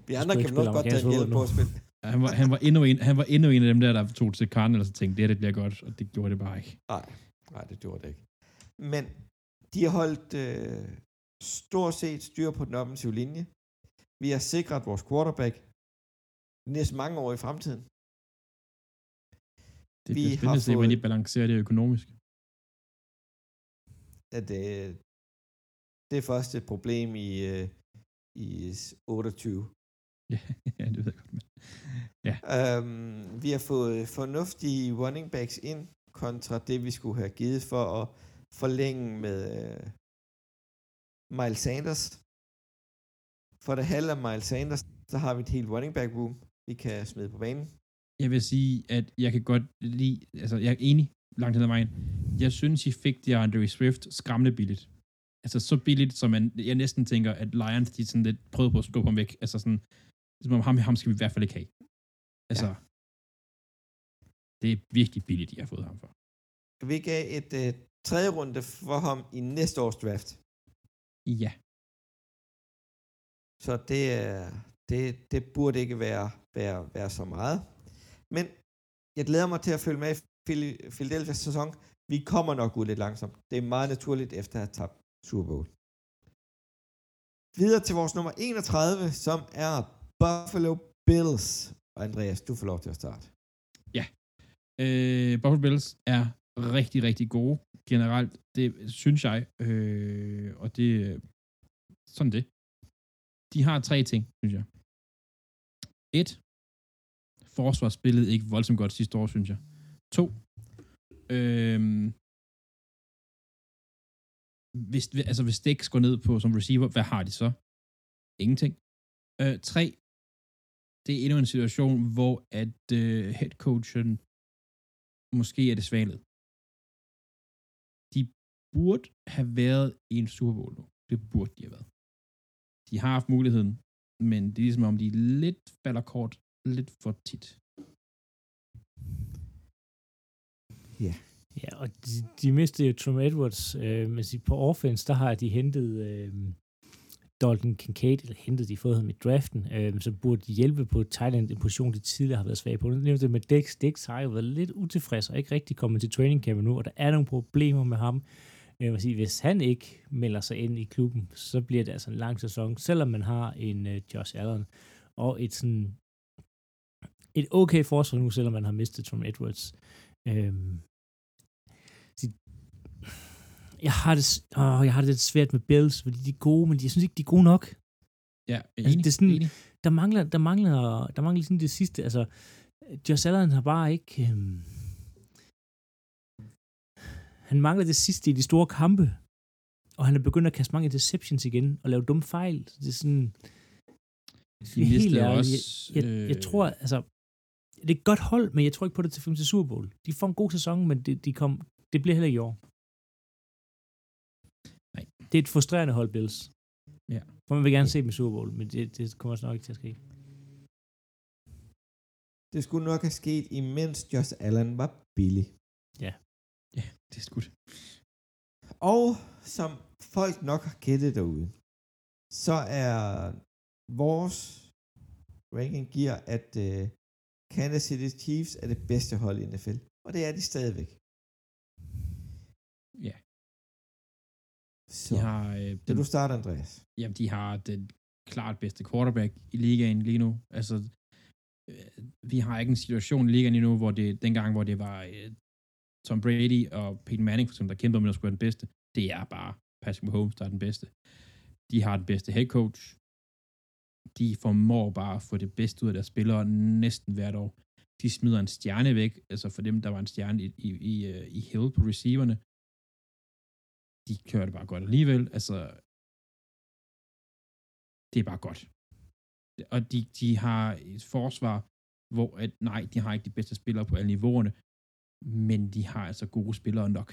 Vi andre kan nok godt tage hjælp på at spille. han var, han, var endnu en, han var endnu en af dem der, der tog til Cardinals og tænkte, det her det bliver godt, og det gjorde det bare ikke. Nej, nej, det gjorde det ikke. Men de har holdt øh, stort set styr på den offensive linje. Vi har sikret vores quarterback næsten mange år i fremtiden. Det Vi bliver har spændende at se, hvordan de balancerer det økonomisk. At øh, det er først et problem i, øh, i 28. Ja, ja, det ved jeg godt. Men. Um, vi har fået fornuftige running backs ind, kontra det, vi skulle have givet for at forlænge med uh, Miles Sanders. For det halve af Miles Sanders, så har vi et helt running back room, vi kan smide på banen. Jeg vil sige, at jeg kan godt lide, altså jeg er enig langt hen ad vejen. Jeg synes, I fik det Andre Swift skræmmende billigt. Altså så billigt, som man, jeg næsten tænker, at Lions, de sådan lidt prøvede på at skubbe ham væk. Altså sådan, som om ham, ham skal vi i hvert fald ikke have. Altså, ja. det er virkelig billigt, de har fået ham for. Vi gav et uh, tredje runde for ham i næste års draft. Ja, Så det, er- det, det burde ikke være, være, være så meget. Men jeg glæder mig til at følge med i Phil- Philadelphia's sæson. Vi kommer nok ud lidt langsomt. Det er meget naturligt efter at have tabt Super Bowl. Videre til vores nummer 31, som er Buffalo Bills. Og Andreas, du får lov til at starte. øh, Buffalo Bills er rigtig, rigtig gode generelt. Det synes jeg, øh, og det sådan det. De har tre ting, synes jeg. Et, forsvar spillede ikke voldsomt godt sidste år, synes jeg. To, øh, hvis, altså hvis Dix går ned på som receiver, hvad har de så? Ingenting. Øh, tre, det er endnu en situation, hvor at øh, headcoachen måske er det svaglede. De burde have været i en Super Bowl nu. Det burde de have været. De har haft muligheden, men det er ligesom om, de lidt falder kort lidt for tit. Ja. Ja, og de, de mistede jo Tom Edwards, øh, men sig- på offense, der har de hentet øh, Dalton Kincaid, eller hentet de fået ham i draften, øh, som burde hjælpe på Thailand, en position, de tidligere har været svage på. Nu nævnte det med Dex. Dex har jo været lidt utilfreds og ikke rigtig kommet til training camp nu, og der er nogle problemer med ham. Øh, jeg vil sige, hvis han ikke melder sig ind i klubben, så bliver det altså en lang sæson, selvom man har en øh, Josh Allen og et sådan et okay forsvar nu, selvom man har mistet Tom Edwards. Øhm, jeg har det, åh, jeg har det lidt svært med Bills, fordi de er gode, men jeg synes ikke, de er gode nok. Ja, Altså, enig, det er sådan- enig. Der mangler, der mangler, der mangler sådan det sidste, altså, Josh Allen har bare ikke, øhm, han mangler det sidste i de store kampe, og han er begyndt at kaste mange interceptions igen, og lave dumme fejl. Så det er sådan, De mistede ærligt, også... jeg, jeg, jeg tror, altså, det er et godt hold, men jeg tror ikke på det til 5 til Super Bowl. De får en god sæson, men det, de kom, det bliver heller ikke i år. Det er et frustrerende hold, Bills. Ja. For man vil gerne se dem i Super Bowl, men det, det kommer også nok ikke til at ske. Det skulle nok have sket, imens Josh Allen var billig. Ja, det er skudt. Og som folk nok har gættet derude, så er vores ranking giver, at uh, Kansas City Chiefs er det bedste hold i NFL. Og det er de stadigvæk. Så, De har, øh, det du starter, Andreas. Jamen, de har den klart bedste quarterback i ligaen lige nu. Altså, øh, vi har ikke en situation i ligaen lige nu, hvor det, dengang, hvor det var øh, Tom Brady og Peyton Manning, for eksempel, der kæmper om at skulle være den bedste, det er bare Patrick Mahomes, der er den bedste. De har den bedste head coach. De formår bare at få det bedste ud af deres spillere næsten hvert år. De smider en stjerne væk, altså for dem, der var en stjerne i, i, i, øh, i Hill på receiverne. De kører det bare godt alligevel. Altså, det er bare godt. Og de, de har et forsvar, hvor at, nej, de har ikke de bedste spillere på alle niveauerne, men de har altså gode spillere nok.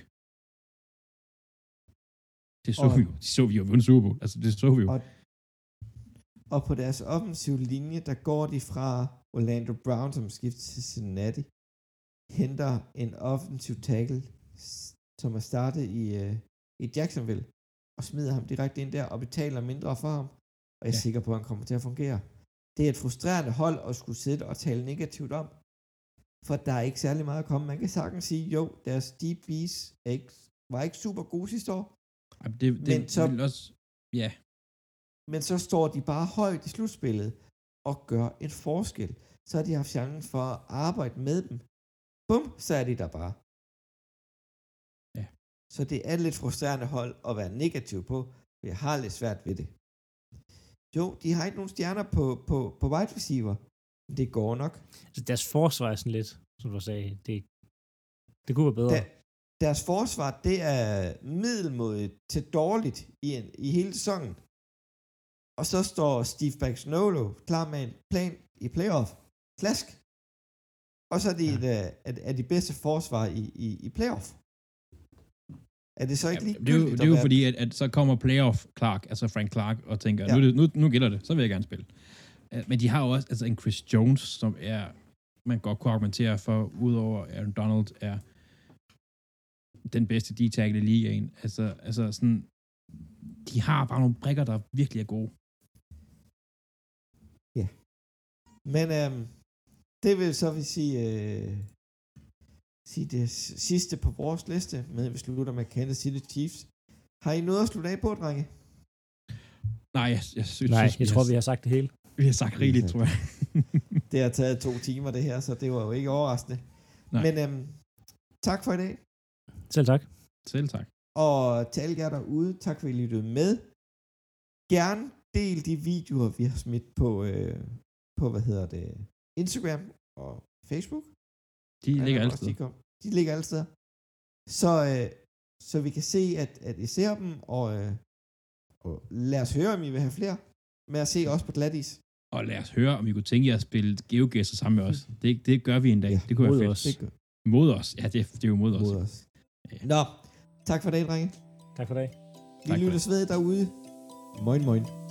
Det så Og- vi jo. Det så vi jo vundet Super Bowl. Altså, det så vi jo. Og, og på deres offensive linje, der går de fra Orlando Brown, som skifter til Cincinnati, henter en offensiv tackle, som er startet i, uh, i Jacksonville, og smider ham direkte ind der og betaler mindre for ham. Og jeg er Ja. sikker på, at han kommer til at fungere. Det er et frustrerende hold at skulle sidde og tale negativt om, for der er ikke særlig meget at komme. Man kan sagtens sige, jo, deres deep bees er ikke, var ikke super gode sidste år, Ej, Det, det Men så- vil også, ja, Men så står de bare højt i slutspillet og gør en forskel. Så har de haft chancen for at arbejde med dem. Bum, så er de der bare. Så det er lidt frustrerende hold at være negativ på, for jeg har lidt svært ved det. Jo, de har ikke nogen stjerner på, på, på wide receiver. Men det går nok. Altså, deres forsvar er sådan lidt, som du sagde, det, det kunne være bedre. Da, deres forsvar, det er middelmodigt til dårligt i, en, i hele sæsonen. Og så står Steve Baggnolo klar med en plan i playoff. Klask. Og så er de, Ja. ja. et, af, af de bedste forsvar i, i, i playoff. Er det så ikke ja lige det, er jo, det er jo fordi, at, at så kommer playoff Clark, altså Frank Clark, og tænker, ja. Ja. nu, det- nu, nu gælder det, så vil jeg gerne spille. Øh, Men de har jo også altså en Chris Jones, som er, man godt kunne argumentere for, udover Aaron Donald, er den bedste D-tackle i ligaen. Altså, altså sådan, de har bare nogle brikker, der virkelig er gode. Men øhm, det vil så vil sige, øh, sige det sidste på vores liste, med at vi slutter med Kansas City Chiefs. Har I noget at slutte af på, drenge? Nej, jeg, jeg synes, Nej, synes, jeg tror, vi har sagt det hele. vi har sagt rigeligt, tror jeg. Det har taget to timer, det her, så det var jo ikke overraskende. Nej. Men øhm, tak for i dag. Selv tak. Selv tak. Og til alle jer derude, tak for at I lyttede med. Gerne del de videoer, vi har smidt på, øh, på hvad hedder det, Instagram og Facebook. De Ja, ligger altid. De, kom, de ligger steder. Så, øh, så vi kan se, at, at I ser dem, og, øh, og lad os høre, om I vil have flere. Men at se også på glatis. Og lad os høre, om I kunne tænke jer at spille GeoGuessr sammen med os. Det, det gør vi en dag. Ja, det kunne mod være fedt. os. Det gør Mod os. Ja, det, det er jo mod os. mod os. Nå, tak for det, drenge. Tak for det. Vi Tak for lyttes ved derude. Moin, moin.